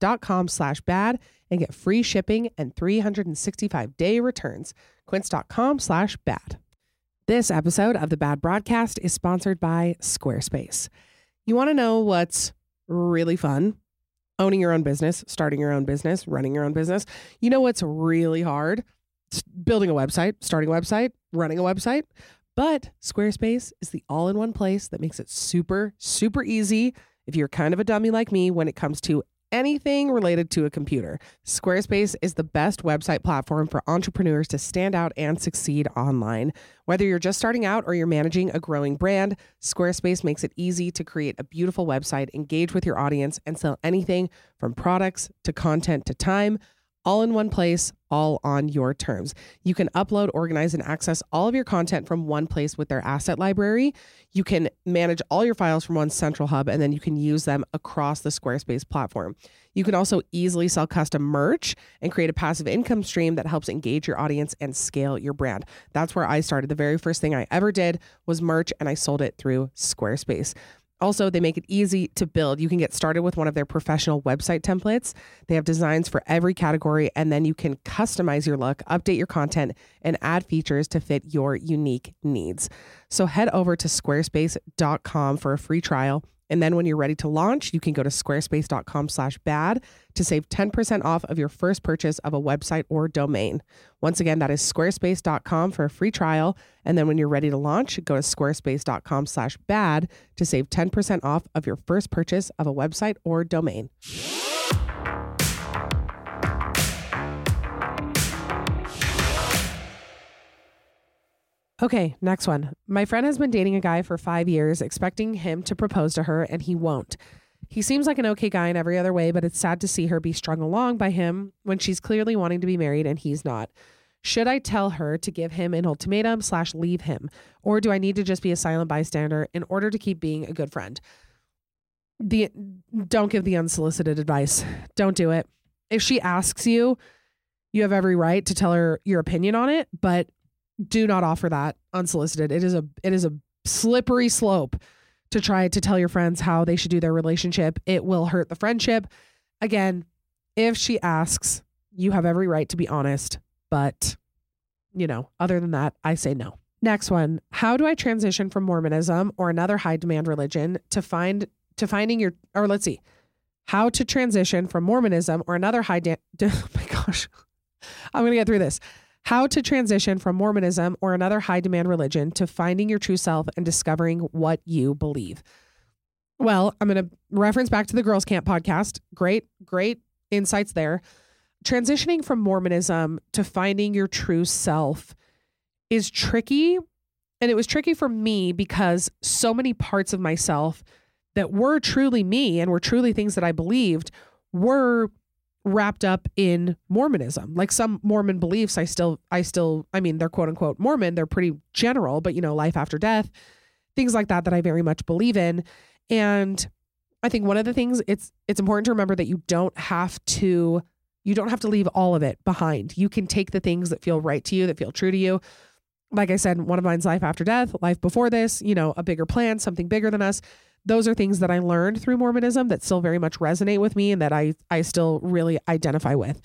dot com slash bad and get free shipping and 365 day returns. Quince.com slash bad. This episode of the Bad Broadcast is sponsored by Squarespace. You want to know what's really fun? Owning your own business, starting your own business, running your own business. You know what's really hard? It's building a website, starting a website, running a website. But Squarespace is the all in one place that makes it super, super easy if you're kind of a dummy like me when it comes to anything related to a computer. Squarespace is the best website platform for entrepreneurs to stand out and succeed online. Whether you're just starting out or you're managing a growing brand, Squarespace makes it easy to create a beautiful website, engage with your audience, and sell anything from products to content to time all in one place, all on your terms. You can upload, organize, and access all of your content from one place with their asset library. You can manage all your files from one central hub, and then you can use them across the Squarespace platform. You can also easily sell custom merch and create a passive income stream that helps engage your audience and scale your brand. That's where I started. The very first thing I ever did was merch, and I sold it through Squarespace. Also, they make it easy to build. You can get started with one of their professional website templates. They have designs for every category, and then you can customize your look, update your content, and add features to fit your unique needs. So head over to squarespace.com for a free trial. And then when you're ready to launch, you can go to squarespace.com slash bad to save 10% off of your first purchase of a website or domain. Once again, that is squarespace.com for a free trial. And then when you're ready to launch, go to squarespace.com slash bad to save 10% off of your first purchase of a website or domain. Okay, next one. My friend has been dating a guy for five years, expecting him to propose to her, and he won't. He seems like an okay guy in every other way, but it's sad to see her be strung along by him when she's clearly wanting to be married and he's not. Should I tell her to give him an ultimatum slash leave him, or do I need to just be a silent bystander in order to keep being a good friend? The don't give the unsolicited advice. Don't do it. If she asks you, you have every right to tell her your opinion on it, but do not offer that unsolicited. It is a it is a slippery slope to try to tell your friends how they should do their relationship. It will hurt the friendship. Again, if she asks, you have every right to be honest, but you know, other than that, I say no. Next one, how do I transition from Mormonism or another high demand religion to find to finding your or let's see. How to transition from Mormonism or another high de- oh my gosh. I'm going to get through this how to transition from Mormonism or another high demand religion to finding your true self and discovering what you believe. Well, I'm going to reference back to the Girls Camp podcast. Great, great insights there. Transitioning from Mormonism to finding your true self is tricky. And it was tricky for me because so many parts of myself that were truly me and were truly things that I believed were wrapped up in Mormonism. Like some Mormon beliefs, I still, I still, I mean, they're quote unquote Mormon. They're pretty general, but you know, life after death, things like that, that I very much believe in. And I think one of the things it's, it's important to remember that you don't have to, you don't have to leave all of it behind. You can take the things that feel right to you, that feel true to you. Like I said, one of mine's life after death, life before this, you know, a bigger plan, something bigger than us those are things that I learned through Mormonism that still very much resonate with me and that I I still really identify with.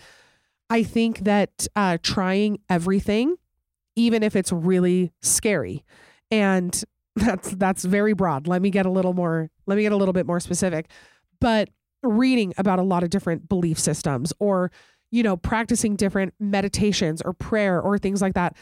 I think that uh, trying everything, even if it's really scary, And that's that's very broad. Let me get a little more let me get a little bit more specific. But reading about a lot of different belief systems or you know, practicing different meditations or prayer or things like that,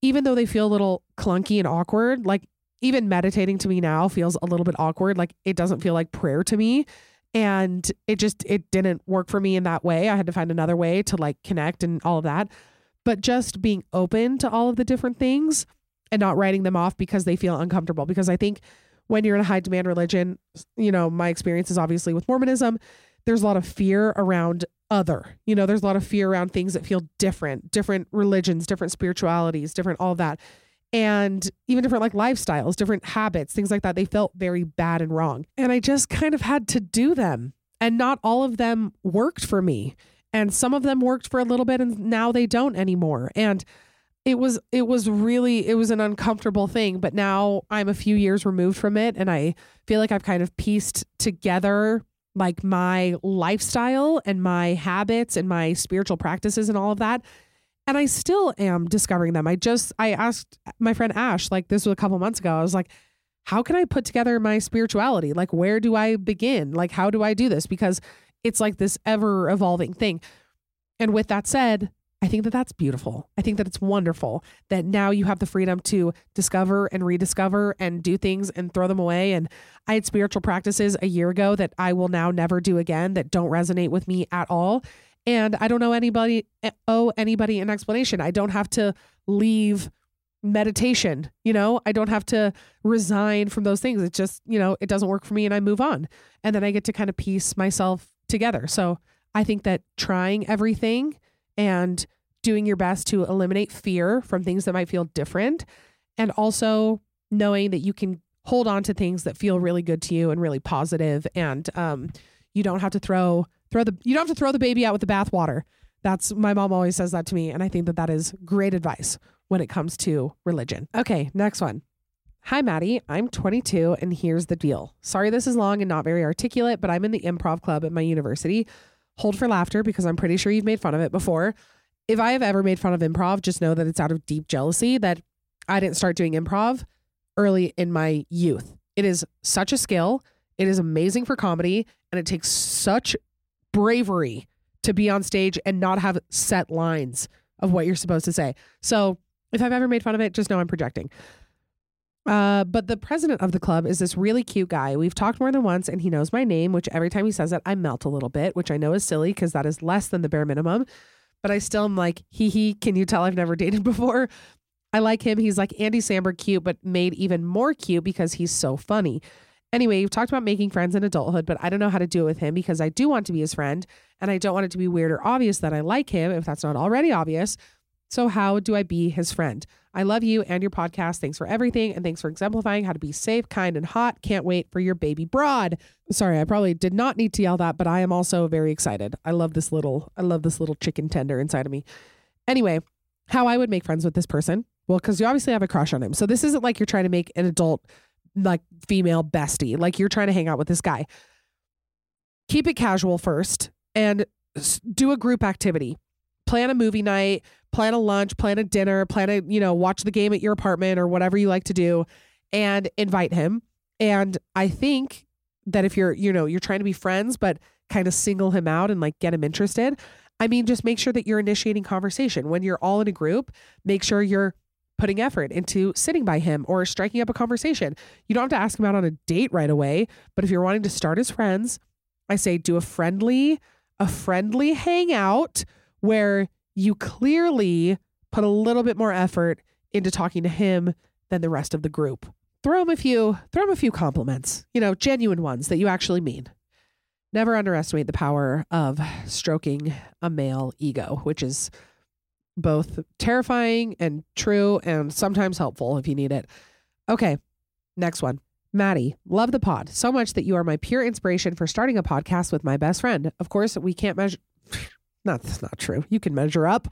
even though they feel a little clunky and awkward, like even meditating to me now feels a little bit awkward. Like it doesn't feel like prayer to me. And it just, it didn't work for me in that way. I had to find another way to like connect and all of that. But just being open to all of the different things and not writing them off because they feel uncomfortable. Because I think when you're in a high demand religion, you know, my experience is obviously with Mormonism, there's a lot of fear around other. You know, there's a lot of fear around things that feel different, different religions, different spiritualities, different all that. And even different like lifestyles, different habits, things like that. They felt very bad and wrong. And I just kind of had to do them. And not all of them worked for me. And some of them worked for a little bit and now they don't anymore. And it was it was really it was an uncomfortable thing, but now I'm a few years removed from it and I feel like I've kind of pieced together like my lifestyle and my habits and my spiritual practices and all of that. And I still am discovering them. I just, I asked my friend Ash, like this was a couple months ago, I was like, how can I put together my spirituality? Like, where do I begin? Like, how do I do this? Because it's like this ever evolving thing. And with that said, I think that that's beautiful. I think that it's wonderful that now you have the freedom to discover and rediscover and do things and throw them away. And I had spiritual practices a year ago that I will now never do again that don't resonate with me at all. And I don't know anybody owe anybody an explanation. I don't have to leave meditation, you know, I don't have to resign from those things. It just, you know, it doesn't work for me and I move on. And then I get to kind of piece myself together. So I think that trying everything and doing your best to eliminate fear from things that might feel different and also knowing that you can hold on to things that feel really good to you and really positive and um, you don't have to throw throw the you don't have to throw the baby out with the bathwater that's my mom always says that to me and i think that that is great advice when it comes to religion okay next one Hi, Madi. I'm 22, and here's the deal. Sorry, this is long and not very articulate, but I'm in the improv club at my university hold for laughter because I'm pretty sure you've made fun of it before. If I have ever made fun of improv, just know that it's out of deep jealousy that I didn't start doing improv early in my youth. It is such a skill. It is amazing for comedy and it takes such bravery to be on stage and not have set lines of what you're supposed to say. So, if I've ever made fun of it, just know I'm projecting. Uh, but the president of the club is this really cute guy. We've talked more than once, and he knows my name, which every time he says it, I melt a little bit, which I know is silly because that is less than the bare minimum. But I still am like, hee hee, can you tell I've never dated before? I like him. He's like Andy Samberg cute, but made even more cute because he's so funny. Anyway, you've talked about making friends in adulthood, but I don't know how to do it with him because I do want to be his friend and I don't want it to be weird or obvious that I like him if that's not already obvious. So, how do I be his friend? I love you and your podcast. Thanks for everything. And thanks for exemplifying how to be safe, kind, and hot. Can't wait for your baby broad. Sorry, I probably did not need to yell that, but I am also very excited. I love this little, I love this little chicken tender inside of me. Anyway, how I would make friends with this person. Well, because you obviously have a crush on him. So this isn't like you're trying to make an adult, like female bestie. Like you're trying to hang out with this guy. Keep it casual first and do a group activity. Plan a movie night plan a lunch, plan a dinner, plan a, you know, watch the game at your apartment or whatever you like to do and invite him. And I think that if you're, you know, you're trying to be friends, but kind of single him out and like get him interested, I mean, just make sure that you're initiating conversation. When you're all in a group, make sure you're putting effort into sitting by him or striking up a conversation. You don't have to ask him out on a date right away, but if you're wanting to start as friends, I say do a friendly, a friendly hangout where you clearly put a little bit more effort into talking to him than the rest of the group. Throw him a few, throw him a few compliments, you know, genuine ones that you actually mean. Never underestimate the power of stroking a male ego, which is both terrifying and true and sometimes helpful if you need it. Okay, next one. Madi, love the pod so much that you are my pure inspiration for starting a podcast with my best friend. Of course, we can't measure that's not true. You can measure up.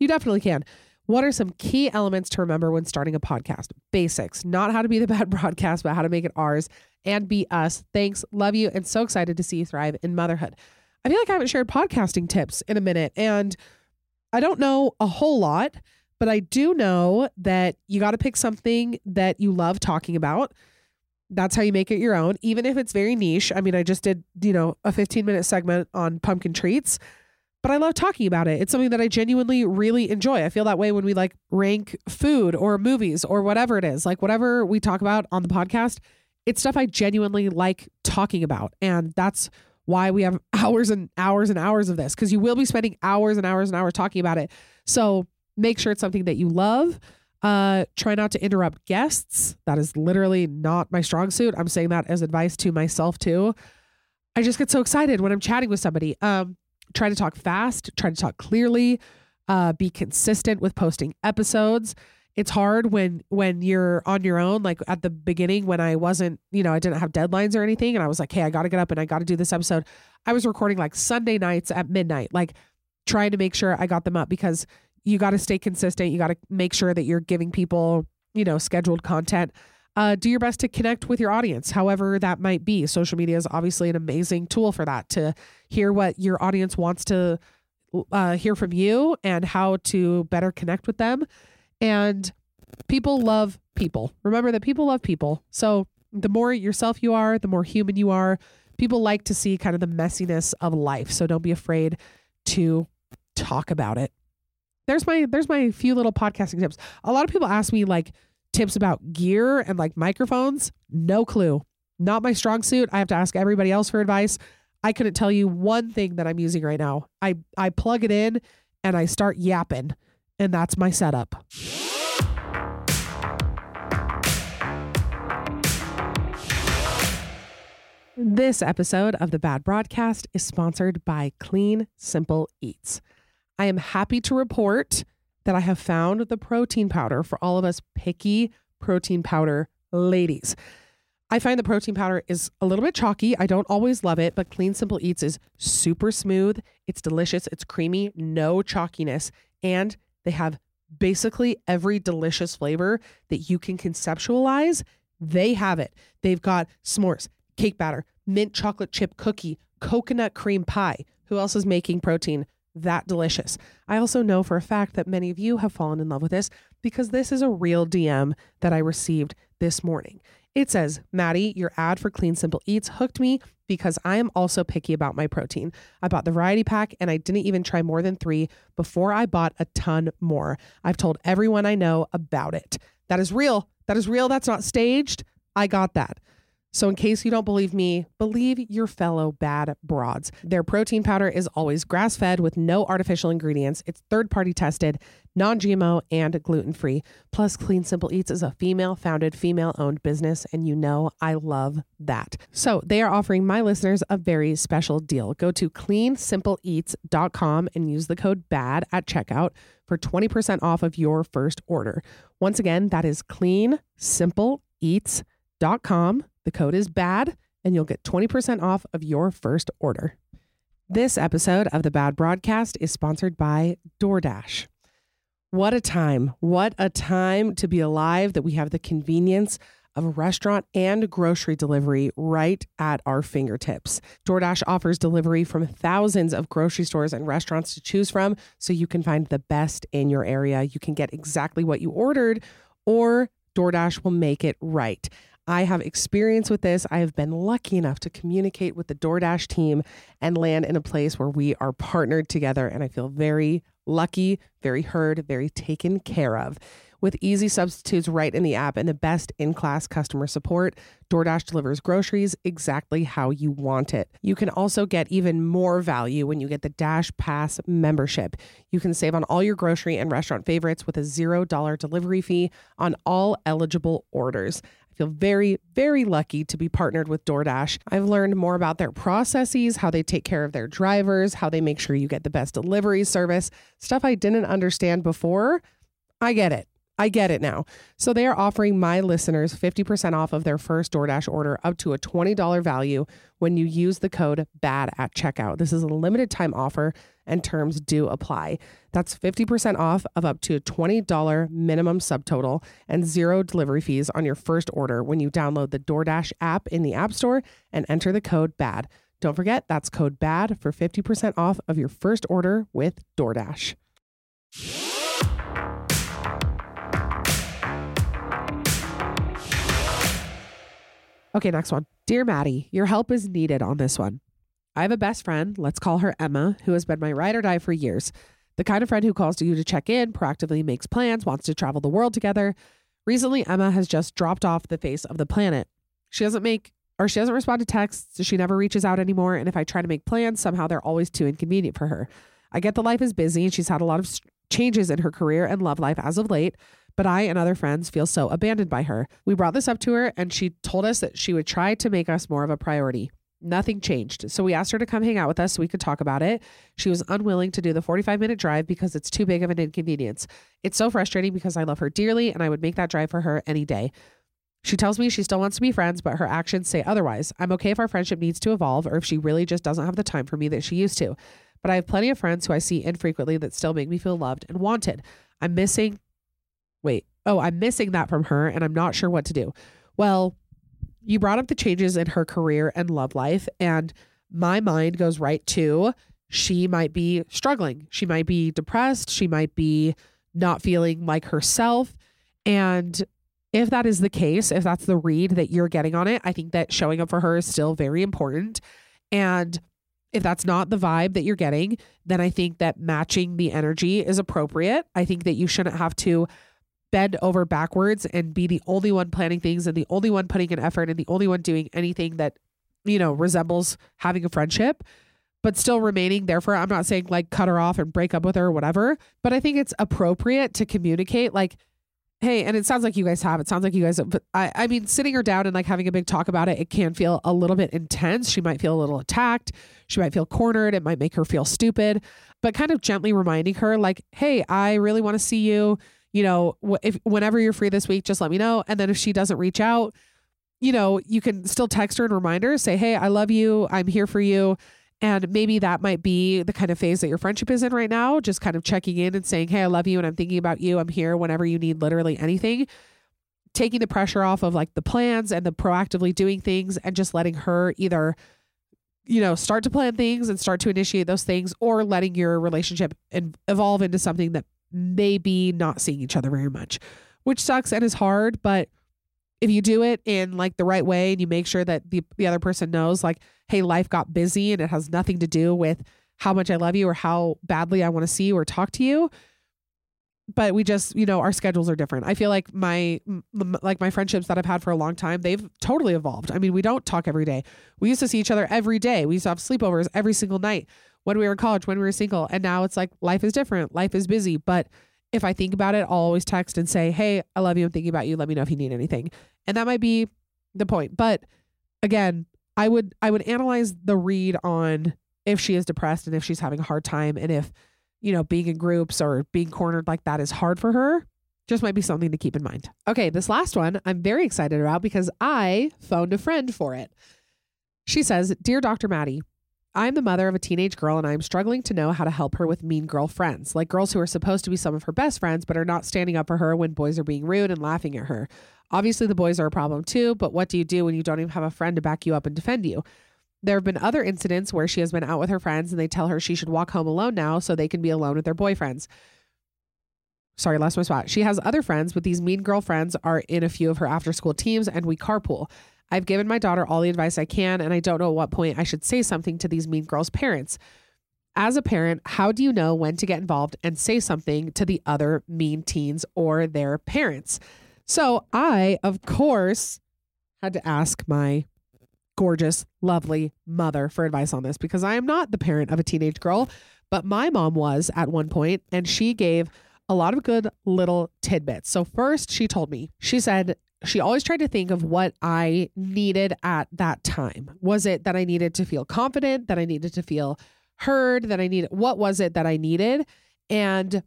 You definitely can. What are some key elements to remember when starting a podcast? Basics, not how to be the bad broadcast, but how to make it ours and be us. Thanks. Love you. And so excited to see you thrive in motherhood. I feel like I haven't shared podcasting tips in a minute. And I don't know a whole lot, But I do know that you got to pick something that you love talking about. That's how you make it your own, even if it's very niche. I mean, I just did, you know, a 15 minute segment on pumpkin treats, but I love talking about it. It's something that I genuinely really enjoy. I feel that way when we like rank food or movies or whatever it is, like whatever we talk about on the podcast, it's stuff I genuinely like talking about. And that's why we have hours and hours and hours of this, because you will be spending hours and hours and hours talking about it. So make sure it's something that you love. Uh, try not to interrupt guests. That is literally not my strong suit. I'm saying that as advice to myself too. I just get so excited when I'm chatting with somebody. Um, try to talk fast, try to talk clearly, uh, be consistent with posting episodes. It's hard when when you're on your own. Like at the beginning, when I wasn't, you know, I didn't have deadlines or anything, and I was like, "Hey, I got to get up and I got to do this episode." I was recording like Sunday nights at midnight, like trying to make sure I got them up because you got to stay consistent. You got to make sure that you're giving people, you know, scheduled content. Uh, do your best to connect with your audience, however that might be. Social media is obviously an amazing tool for that to hear what your audience wants to uh, hear from you and how to better connect with them. And people love people. Remember that people love people. So the more yourself you are, the more human you are. People like to see kind of the messiness of life. So don't be afraid to talk about it there's my there's my few little podcasting tips. A lot of people ask me like tips about gear and like microphones. No clue. Not my strong suit. I have to ask everybody else for advice. I couldn't tell you one thing that I'm using right now. I I plug it in and I start yapping and that's my setup. This episode of the Bad Broadcast is sponsored by Clean Simple Eats. I am happy to report that I have found the protein powder for all of us picky protein powder ladies. I find the protein powder is a little bit chalky. I don't always love it, but Clean Simple Eats is super smooth. It's delicious. It's creamy, no chalkiness, and they have basically every delicious flavor that you can conceptualize. They have it. They've got s'mores, cake batter, mint chocolate chip cookie, coconut cream pie. Who else is making protein? that delicious. I also know for a fact that many of you have fallen in love with this because this is a real DM that I received this morning. It says, Madi, your ad for Clean Simple Eats hooked me because I am also picky about my protein. I bought the variety pack and I didn't even try more than three before I bought a ton more. I've told everyone I know about it. That is real. That is real. That's not staged. I got that. So, in case you don't believe me, believe your fellow bad broads. Their protein powder is always grass fed with no artificial ingredients. It's third party tested, non GMO, and gluten free. Plus, Clean Simple Eats is a female founded, female owned business, and you know I love that. So, they are offering my listeners a very special deal. Go to cleansimpleeats.com and use the code BAD at checkout for 20% off of your first order. Once again, that is cleansimpleeats.com the code is BAD and you'll get 20% off of your first order. This episode of the Bad Broadcast is sponsored by DoorDash. What a time. What a time to be alive that we have the convenience of restaurant and grocery delivery right at our fingertips. DoorDash offers delivery from thousands of grocery stores and restaurants to choose from so you can find the best in your area. You can get exactly what you ordered, or DoorDash will make it right. I have experience with this. I have been lucky enough to communicate with the DoorDash team and land in a place where we are partnered together. And I feel very lucky, very heard, very taken care of. With easy substitutes right in the app and the best in class customer support, DoorDash delivers groceries exactly how you want it. You can also get even more value when you get the Dash Pass membership. You can save on all your grocery and restaurant favorites with a $0 delivery fee on all eligible orders. Feel very, very lucky to be partnered with DoorDash. I've learned more about their processes, how they take care of their drivers, how they make sure you get the best delivery service, stuff I didn't understand before. I get it. I get it now. So they are offering my listeners 50% off of their first DoorDash order up to a $20 value when you use the code BAD at checkout. This is a limited time offer and terms do apply. That's 50% off of up to a $20 minimum subtotal and zero delivery fees on your first order when you download the DoorDash app in the App Store and enter the code BAD. Don't forget, that's code BAD for 50% off of your first order with DoorDash. Okay, next one. Dear Madi, your help is needed on this one. I have a best friend, let's call her Emma, who has been my ride or die for years. The kind of friend who calls to you to check in, proactively makes plans, wants to travel the world together. Recently, Emma has just dropped off the face of the planet. She doesn't make or she doesn't respond to texts. She never reaches out anymore. And if I try to make plans, somehow they're always too inconvenient for her. I get the life is busy and she's had a lot of changes in her career and love life as of late, but I and other friends feel so abandoned by her. We brought this up to her and she told us that she would try to make us more of a priority. Nothing changed. So we asked her to come hang out with us so we could talk about it. She was unwilling to do the 45 minute drive because it's too big of an inconvenience. It's so frustrating because I love her dearly and I would make that drive for her any day. She tells me she still wants to be friends, but her actions say otherwise. I'm okay if our friendship needs to evolve or if she really just doesn't have the time for me that she used to. But I have plenty of friends who I see infrequently that still make me feel loved and wanted. I'm missing, wait, oh, I'm missing that from her and I'm not sure what to do. Well, you brought up the changes in her career and love life, and my mind goes right to she might be struggling. She might be depressed. She might be not feeling like herself. And if that is the case, if that's the read that you're getting on it, I think that showing up for her is still very important. And if that's not the vibe that you're getting, then I think that matching the energy is appropriate. I think that you shouldn't have to bend over backwards and be the only one planning things and the only one putting an effort and the only one doing anything that, you know, resembles having a friendship, but still remaining there for her. I'm not saying like cut her off and break up with her or whatever, but I think it's appropriate to communicate like, hey, and it sounds like you guys have. It sounds like you guys, but I, I mean, sitting her down and like having a big talk about it, it can feel a little bit intense. She might feel a little attacked. She might feel cornered. It might make her feel stupid, but kind of gently reminding her, like, hey, I really want to see you. You know, if whenever you're free this week, just let me know. And then if she doesn't reach out, you know, you can still text her and remind her, say, hey, I love you. I'm here for you. And maybe that might be the kind of phase that your friendship is in right now, just kind of checking in and saying, Hey, I love you and I'm thinking about you. I'm here whenever you need literally anything. Taking the pressure off of like the plans and the proactively doing things and just letting her either, you know, start to plan things and start to initiate those things or letting your relationship evolve into something that may be not seeing each other very much, which sucks and is hard. But if you do it in like the right way and you make sure that the, the other person knows like hey life got busy and it has nothing to do with how much i love you or how badly i want to see you or talk to you but we just you know our schedules are different. I feel like my like my friendships that i've had for a long time they've totally evolved. I mean we don't talk every day. We used to see each other every day. We used to have sleepovers every single night when we were in college when we were single and now it's like life is different life is busy. But if i think about it i'll always text and say hey i love you i'm thinking about you let me know if you need anything. And that might be the point. But again i would i would analyze the read on if she is depressed and if she's having a hard time and if you know being in groups or being cornered like that is hard for her just might be something to keep in mind. Okay this last one i'm very excited about because i phoned a friend for it. She says dear dr madi I'm the mother of a teenage girl and I'm struggling to know how to help her with mean girl friends, like girls who are supposed to be some of her best friends but are not standing up for her when boys are being rude and laughing at her. Obviously, the boys are a problem too, but what do you do when you don't even have a friend to back you up and defend you? There have been other incidents where she has been out with her friends and they tell her she should walk home alone now so they can be alone with their boyfriends. Sorry, lost my spot. She has other friends, but these mean girl friends are in a few of her after school teams and we carpool. I've given my daughter all the advice I can, and I don't know at what point I should say something to these mean girls' parents. As a parent, how do you know when to get involved and say something to the other mean teens or their parents? So I, of course, had to ask my gorgeous, lovely mother for advice on this because I am not the parent of a teenage girl, but my mom was at one point, and she gave a lot of good little tidbits. So, first, she told me, she said, she always tried to think of what I needed at that time. Was it that I needed to feel confident, that I needed to feel heard, that I needed, what was it that I needed? And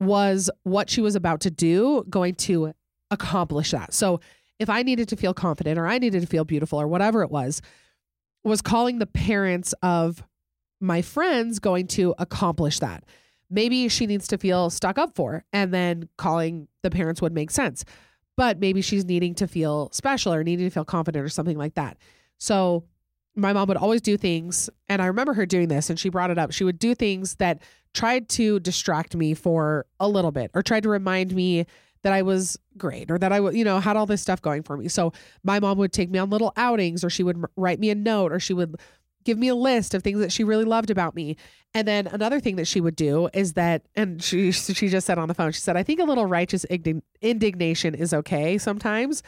was what she was about to do going to accomplish that? So if I needed to feel confident or I needed to feel beautiful or whatever it was, was calling the parents of my friends going to accomplish that? Maybe she needs to feel stuck up for, and then calling the parents would make sense but maybe she's needing to feel special or needing to feel confident or something like that. So my mom would always do things, and I remember her doing this, and she brought it up. She would do things that tried to distract me for a little bit or tried to remind me that I was great or that I, you know, had all this stuff going for me. So my mom would take me on little outings or she would write me a note or she would give me a list of things that she really loved about me. And then another thing that she would do is that, and she she just said on the phone, she said, I think a little righteous indignation is okay sometimes.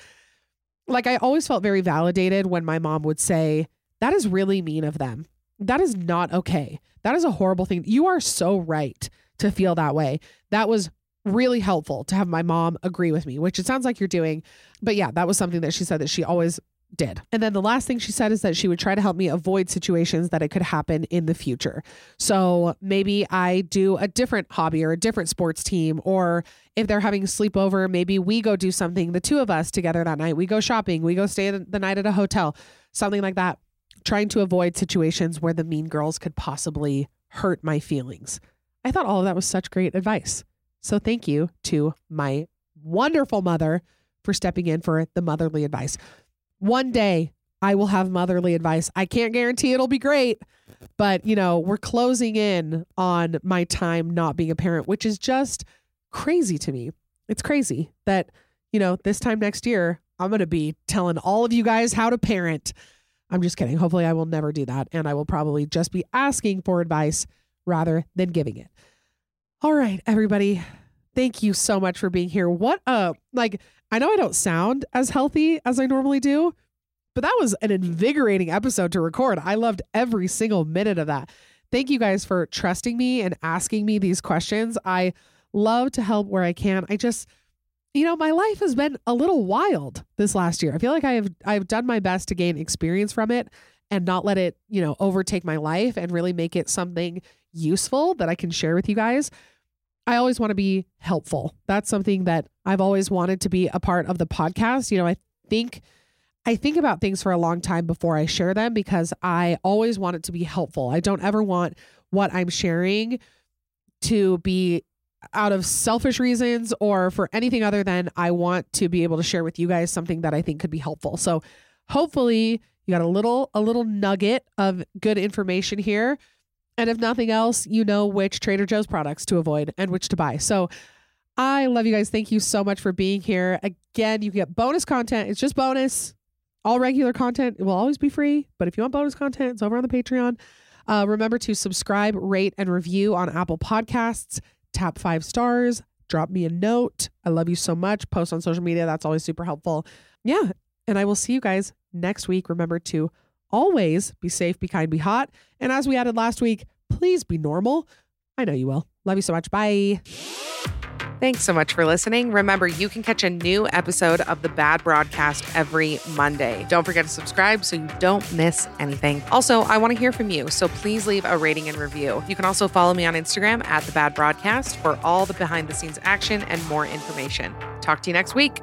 Like I always felt very validated when my mom would say, that is really mean of them. That is not okay. That is a horrible thing. You are so right to feel that way. That was really helpful to have my mom agree with me, which it sounds like you're doing. But yeah, that was something that she said that she always did. And then the last thing she said is that she would try to help me avoid situations that it could happen in the future. So maybe I do a different hobby or a different sports team, or if they're having a sleepover, maybe we go do something, the two of us together that night. We go shopping, we go stay the night at a hotel, something like that, trying to avoid situations where the mean girls could possibly hurt my feelings. I thought all of that was such great advice. So thank you to my wonderful mother for stepping in for the motherly advice. One day I will have motherly advice. I can't guarantee it'll be great, but you know, we're closing in on my time not being a parent, which is just crazy to me. It's crazy that, you know, this time next year, I'm going to be telling all of you guys how to parent. I'm just kidding. Hopefully, I will never do that. And I will probably just be asking for advice rather than giving it. All right, everybody. Thank you so much for being here. What a, like, I know I don't sound as healthy as I normally do, but that was an invigorating episode to record. I loved every single minute of that. Thank you guys for trusting me and asking me these questions. I love to help where I can. I just, you know, my life has been a little wild this last year. I feel like I have I've done my best to gain experience from it and not let it, you know, overtake my life and really make it something useful that I can share with you guys. I always want to be helpful. That's something that I've always wanted to be a part of the podcast. You know, I think I think about things for a long time before I share them because I always want it to be helpful. I don't ever want what I'm sharing to be out of selfish reasons or for anything other than I want to be able to share with you guys something that I think could be helpful. So hopefully you got a little a little nugget of good information here and if nothing else, you know which Trader Joe's products to avoid and which to buy. So I love you guys. Thank you so much for being here. Again, you get bonus content. It's just bonus. All regular content will always be free. But if you want bonus content, it's over on the Patreon. Uh, remember to subscribe, rate, and review on Apple Podcasts. Tap five stars. Drop me a note. I love you so much. Post on social media. That's always super helpful. Yeah. And I will see you guys next week. Remember to always be safe, be kind, be hot. And as we added last week, please be normal. I know you will. Love you so much. Bye. Thanks so much for listening. Remember, you can catch a new episode of the Bad Broadcast every Monday. Don't forget to subscribe so you don't miss anything. Also, I want to hear from you, so please leave a rating and review. You can also follow me on Instagram at the Bad Broadcast for all the behind the scenes action and more information. Talk to you next week.